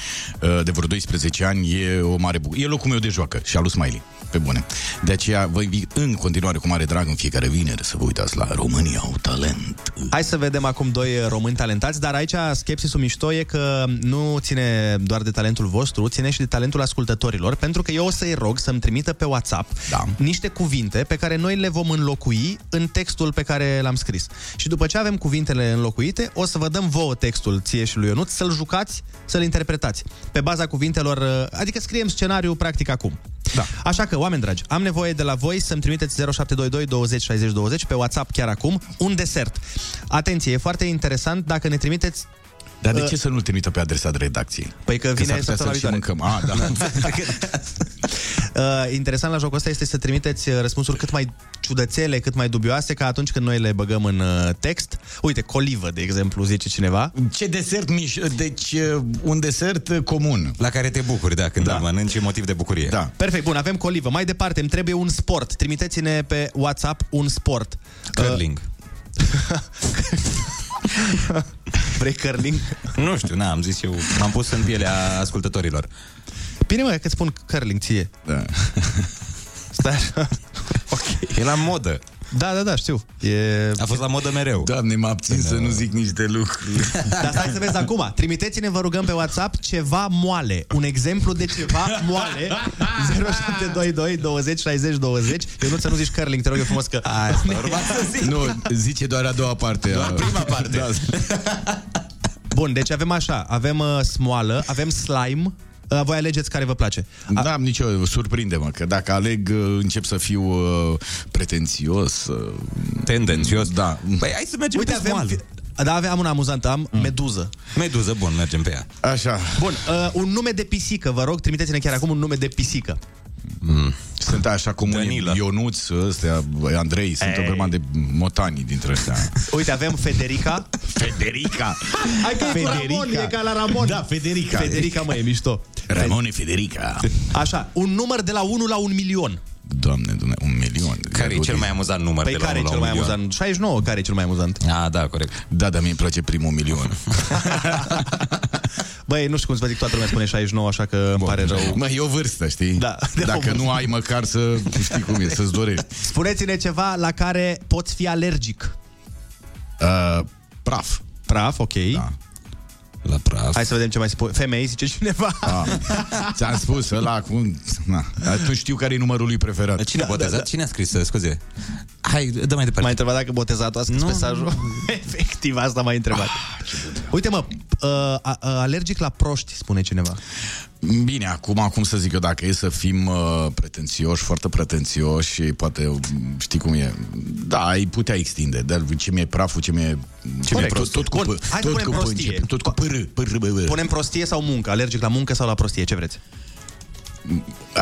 uh, de vreo 12 ani, e o mare bucurie. E locul meu de joacă și al lui Smiley, pe bune. De aceea vă invit în continuare cu mare drag în fiecare vineri să vă uitați la România au talent. Hai să vedem acum doi români talentați, dar aici skepsisul mișto e că nu ține doar de talentul vostru, ține și de talentul ascultătorilor, pentru că eu o să-i rog să-mi trimită pe WhatsApp da. niște cuvinte pe care noi le vom înlocui în textul pe care l-am scris. Și după ce avem cuvintele înlocuite, o să vă dăm vouă textul ție și lui Ionut, să-l jucați, să-l interpretați. Pe baza cuvintelor, adică scriem scenariu practic acum. Da. Așa că, oameni dragi, am nevoie de la voi să-mi trimiteți 0722 20 60 20 pe WhatsApp chiar acum un desert. Atenție, e foarte interesant dacă ne trimiteți Dar de Uh, ce să nu-l trimită pe adresa de redacție? Păi că vine s-ar putea săptămâna să-l și viitoare. mâncăm. Ah, da. Uh, interesant la jocul ăsta este să trimiteți uh, răspunsuri cât mai ciudățele, cât mai dubioase, ca atunci când noi le băgăm în uh, text. Uite, colivă, de exemplu, zice cineva. Ce desert miș... Deci, uh, un desert uh, comun. La care te bucuri, da, când da. îl mănânci, e motiv de bucurie. Da. Perfect, bun, avem colivă. Mai departe, îmi trebuie un sport. Trimiteți-ne pe WhatsApp un sport. Curling. Uh, vrei curling? Nu știu, n-am zis eu. M-am pus în pielea ascultătorilor. Bine, mă, că spun curling ție. Da. Stai așa. ok. E la modă. Da, da, da, știu. E... A fost la modă mereu. Doamne, mă abțin să nu zic niște lucruri. Dar stai să vezi acum. Trimiteți-ne, vă rugăm, pe WhatsApp ceva moale. Un exemplu de ceva moale. 0722 20 60 20. Eu nu să nu zici curling, te rog eu frumos că... Asta urma să zic. Nu, zice doar a doua parte. Doar prima parte. Da. Bun, deci avem așa. Avem uh, smoală, avem slime. Uh, voi alegeți care vă place. Da, am nicio, surprinde-mă, că dacă aleg, uh, încep să fiu uh, pretențios. Uh, Tendențios. Da. Păi hai să mergem Uite, pe avem... smoală. Da, aveam una amuzantă. Am mm. meduză. Meduză, bun, mergem pe ea. Așa. Bun, uh, un nume de pisică, vă rog, trimiteți-ne chiar acum un nume de pisică. Mm. Sunt așa cum Danila. Ionuț, ăstea, Andrei, sunt Ei. o grămadă de motani dintre ăstea. Uite, avem Federica. Federica! Hai că e cu Ramon, e ca la Ramon. Da, Federica. Federica, mă, e mișto. Ramone Federica. Așa, un număr de la 1 la 1 milion. Doamne, Doamne, un milion. Care e cel mai amuzant număr Păi de la care e 1 cel la mai 1 milion? amuzant? 69, care e cel mai amuzant? Ah, da, corect. Da, dar mie îmi place primul milion. Băi, nu știu cum să vă zic, toată lumea spune 69, așa că îmi pare rău. Mă, e o vârstă, știi? Da, de o Dacă vârstă. nu ai măcar să știi cum e, să-ți dorești. Spuneți-ne ceva la care poți fi alergic. Uh, praf. Praf, ok. Da. La praf. Hai să vedem ce mai spune. Femei, zice cineva. Ah, ți-am spus, ăla cu... Na, atunci știu care e numărul lui preferat. Cine a botezat? da, da. Cine a scris? Scuze. Hai, dă mai departe. M-a întrebat dacă botezatul a scris Nu, mesajul. Efectiv, asta m-a întrebat. Uite, mă, uh, a, a, alergic la proști, spune cineva. Bine, acum, acum să zic eu, dacă e să fim uh, pretențioși, foarte pretențioși și poate, uh, știi cum e, da, ai putea extinde, dar ce mi-e praful, ce mi-e... Ce mi-e Corect. tot, tot cu, Bun, p- hai să tot punem cu p prostie. începe, tot cu pr, pr, bă, bă. Punem prostie sau muncă? Alergic la muncă sau la prostie? Ce vreți?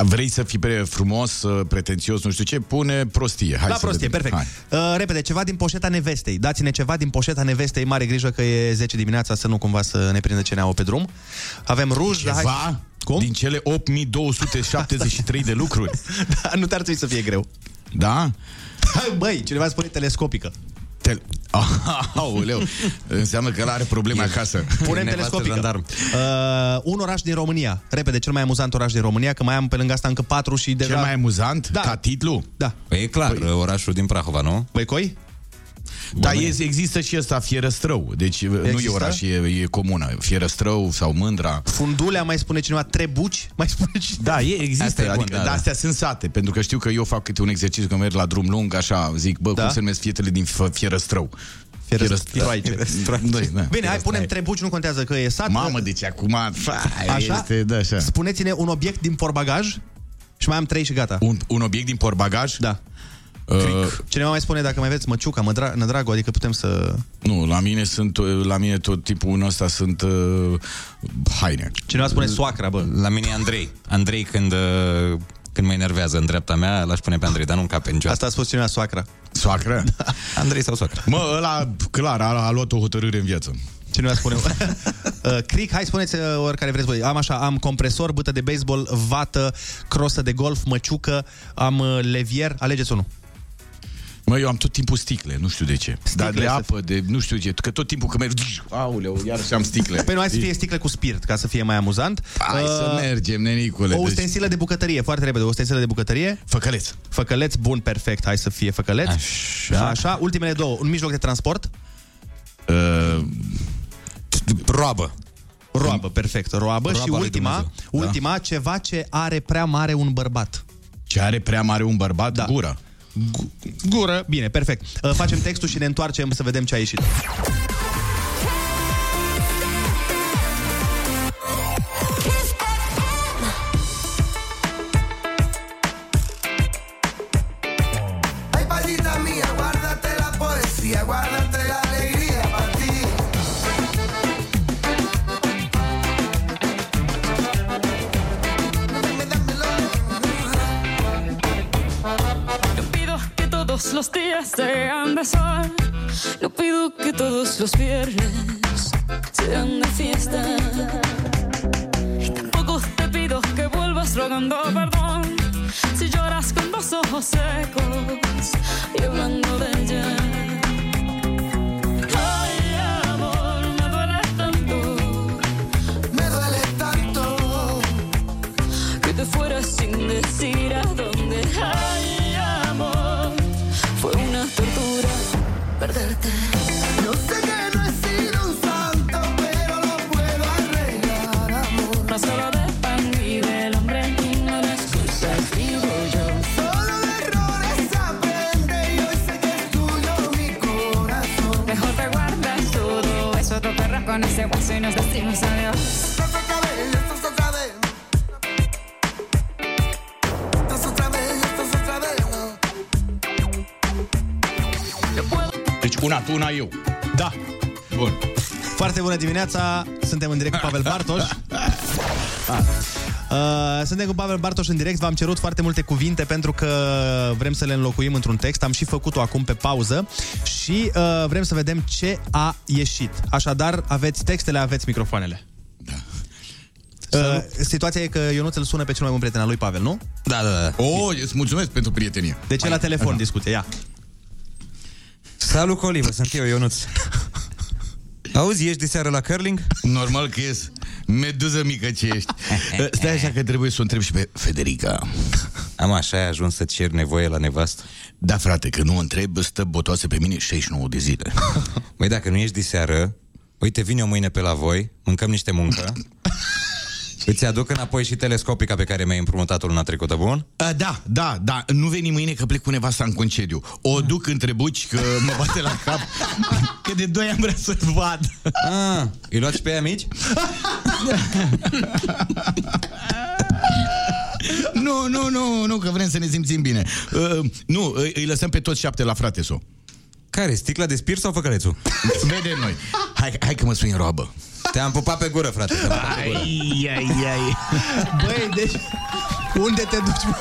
Vrei să fii pre- frumos, uh, pretențios, nu știu ce, pune prostie. Hai la să prostie, vedem. perfect. Hai. Uh, repede, ceva din poșeta nevestei. Dați-ne ceva din poșeta nevestei. Mare grijă că e 10 dimineața să nu cumva să ne prindă CNA-ul pe drum. Avem ruj, dar Ceva hai... Cum? din cele 8273 de lucruri. da, nu te-ar trebui să fie greu. Da? Hai, băi, cineva spune telescopică. Tel- Aoleu, înseamnă că el are probleme acasă. Punem Nevastă telescopică. jandarm. Uh, un oraș din România. Repede, cel mai amuzant oraș din România, că mai am pe lângă asta încă patru și deja... Cel mai amuzant? Da. Ca titlu? Da. Păi e clar, orașul din Prahova, nu? Băicoi? Da, e, există și ăsta Fierăstrău. Deci nu e Există? oraș, e, e comună. Fierăstrău sau Mândra. Fundulea, mai spune cineva, Trebuci, mai spune cineva. Da, e, există. Asta e bun, adică, da, da, da. astea sunt sate, pentru că știu că eu fac câte un exercițiu când merg la drum lung, așa, zic, bă, Da? cum se numesc fietele din F- Fierăstrău? Fierăstroaice. Doi, da. Bine, hai, punem Trebuci, nu contează că e sat. Mamă, deci acum fa, Așa? este, da, așa. Spuneți-ne un obiect din porbagaj și mai am trei și gata. Un, un obiect din porbagaj? Da. Uh, Cineva mai spune dacă mai aveți măciuca, mădra, nădragu, adică putem să... nu, la mine sunt, uh, la mine tot tipul ăsta sunt uh, haine. Cineva spune soacra, bă. La mine e Andrei. Andrei când uh, când mă enervează în dreapta mea, l-aș pune pe Andrei, dar nu în cap în Asta a spus cineva soacra. Soacră? Andrei sau soacră? Mă, ăla, clar, a, a luat o hotărâre în viață. Cineva spune... uh, cric, hai spuneți uh, oricare vreți voi. Am așa, am compresor, bâtă de baseball, vată, crosă de golf, măciucă, am uh, levier, alegeți unul. Mă, eu am tot timpul sticle, nu știu de ce. Sticle Dar de să apă, de nu știu ce, că tot timpul când merg, auleu, iar și am sticle. Păi nu, hai să fie sticle cu spirit, ca să fie mai amuzant. Hai să mergem, nenicule. O deci- ustensilă de bucătărie, foarte repede, o ustensilă de bucătărie. Făcăleț. Făcăleț, bun, perfect, hai să fie făcăleț. Așa. Așa, ultimele două, un mijloc de transport. Uh, roabă. Roabă, perfect, roabă. Roaba și lui ultima, Dumnezeu. Da. ultima, ceva ce are prea mare un bărbat. Ce are prea mare un bărbat? Da. Gura. Gură. Bine, perfect. Uh, Facem textul și ne întoarcem să vedem ce a ieșit. No pido que todos los viernes sean de fiesta. Y tampoco te pido que vuelvas rogando perdón. Si lloras con dos ojos secos y hablando de ella. Esto es otra vez, esto es otra vez. Deci una tu, una eu. Da. Bun. Foarte bună dimineața, suntem în direct cu Pavel Bartoș. Ah. Uh, suntem cu Pavel Bartoș în direct, v-am cerut foarte multe cuvinte pentru că vrem să le înlocuim într-un text, am și făcut-o acum pe pauză și uh, vrem să vedem ce a ieșit. Așadar, aveți textele, aveți microfoanele. Da. Uh, situația e că Ionuț îl sună pe cel mai bun prieten al lui Pavel, nu? Da, da, da. Oh, îți mulțumesc pentru prietenie. De ce la telefon discuție? Ia. Salut, Colivă, sunt eu, Ionuț. Auzi, ești de seară la curling? Normal că ies. Meduză mică ce ești. Uh, Stai așa că trebuie să o întreb și pe Federica. Am așa, ai ajuns să cer nevoie la nevastă? Da, frate, că nu o întreb, stă botoase pe mine 69 de zile. Băi, dacă nu ești de seară, uite, vin eu mâine pe la voi, mâncăm niște muncă, îți aduc înapoi și telescopica pe care mi-ai împrumutat-o luna trecută, bun? Uh, da, da, da, nu veni mâine că plec cu nevasta în concediu. O duc între buci că mă bate la cap. Că de doi ani vrea să vad. Ah, îi luați pe ea mici? Nu, nu, nu, nu, că vrem să ne simțim bine. Uh, nu, îi, îi lăsăm pe toți șapte la frate so. Care, sticla de spirit sau făcălețul? Vedem noi. Hai, hai că mă spui în roabă. Te-am pupat pe gură, frate. te-am pupat pe gură. Ai, ai, ai. Băi, deci unde te duci? mă?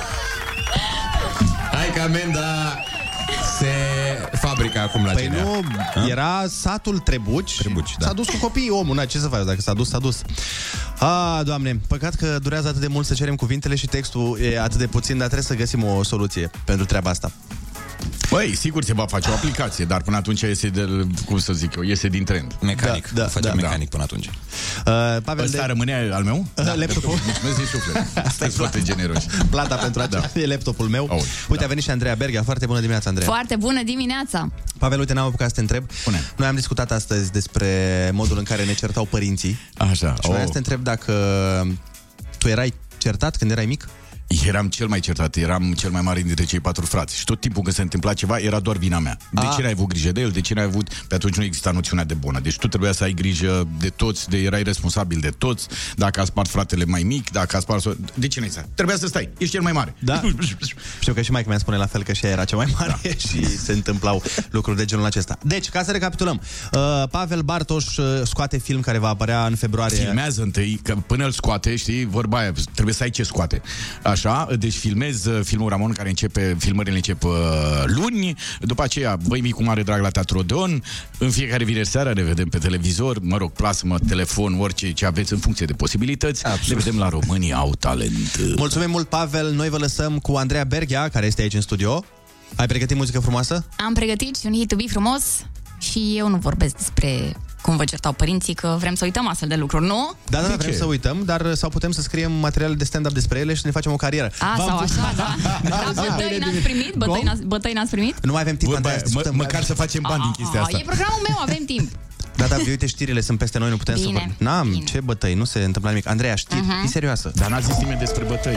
Hai că amenda se fabrică acum la Păi tine. nu, era satul Trebuci. Trebuci, da. S-a dus cu copiii omul, na, ce să faci, dacă s-a dus, s-a dus. A, doamne, păcat că durează atât de mult să cerem cuvintele și textul e atât de puțin, dar trebuie să găsim o soluție pentru treaba asta. Băi, sigur se va face o aplicație, dar până atunci iese de, cum să zic eu, iese din trend. Mecanic, Da, da, facem da. mecanic până atunci. Uh, Pavel, Ăsta de... rămâne al meu? Da, laptopul. Mulțumesc din suflet. Sunteți foarte generoși. Plata pentru acesta da. e laptopul meu. Aui, Uite, a venit și Andreea Berghia. Foarte bună dimineața, Andreea. Foarte bună dimineața! Pavel, uite, n-am apucat să te întreb. Pune. Noi am discutat astăzi despre modul în care ne certau părinții. Așa. Și vreau să te întreb dacă tu erai certat când erai mic? Eram cel mai certat, eram cel mai mare dintre cei patru frați. Și tot timpul când se întâmpla ceva, era doar vina mea. De Ah. ce n-ai avut grijă de el? De ce n-ai avut... Pe atunci nu exista noțiunea de bună. Deci tu trebuia să ai grijă de toți, de erai responsabil de toți. Dacă a spart fratele mai mic, dacă a spart... De ce n-ai stat? Trebuia să stai. Ești cel mai mare. Da. Știu că și mai mea spune la fel că și ea era cea mai mare da. și se întâmplau lucruri de genul acesta. Deci, ca să recapitulăm, uh, Pavel Bartoș uh, scoate film care va apărea în februarie. Filmează întâi, că până îl scoate, știi, vorba aia, trebuie să ai ce scoate. Așa. Așa, deci filmez uh, filmul Ramon care începe, filmările încep uh, luni, după aceea băi mic cu mare drag la Teatru Odeon, în fiecare vineri seara ne vedem pe televizor, mă rog, plasmă, telefon, orice ce aveți în funcție de posibilități, Absolut. ne vedem la România au talent. Mulțumim mult, Pavel. Noi vă lăsăm cu Andreea Berghia, care este aici în studio. Ai pregătit muzică frumoasă? Am pregătit și un hit to be frumos și eu nu vorbesc despre cum vă certau părinții, că vrem să uităm astfel de lucruri, nu? Da, da, da, vrem să uităm, dar sau putem să scriem materiale de stand-up despre ele și să ne facem o carieră. A, V-am sau pus- așa, da. da bătăi n-ați primit? Bătăi Cum? n-ați, bătăi n-ați primit? Nu mai avem timp, Bă, Andreea, bă, să discutăm. mă- măcar să facem bani din chestia A, asta. e programul meu, avem timp. Da, da, uite, știrile sunt peste noi, nu putem să Bine, vorbim. N-am, ce bătăi, nu se întâmplă nimic. Andreea, știi, Mhm. fii serioasă. Dar n-a zis nimeni despre bătăi.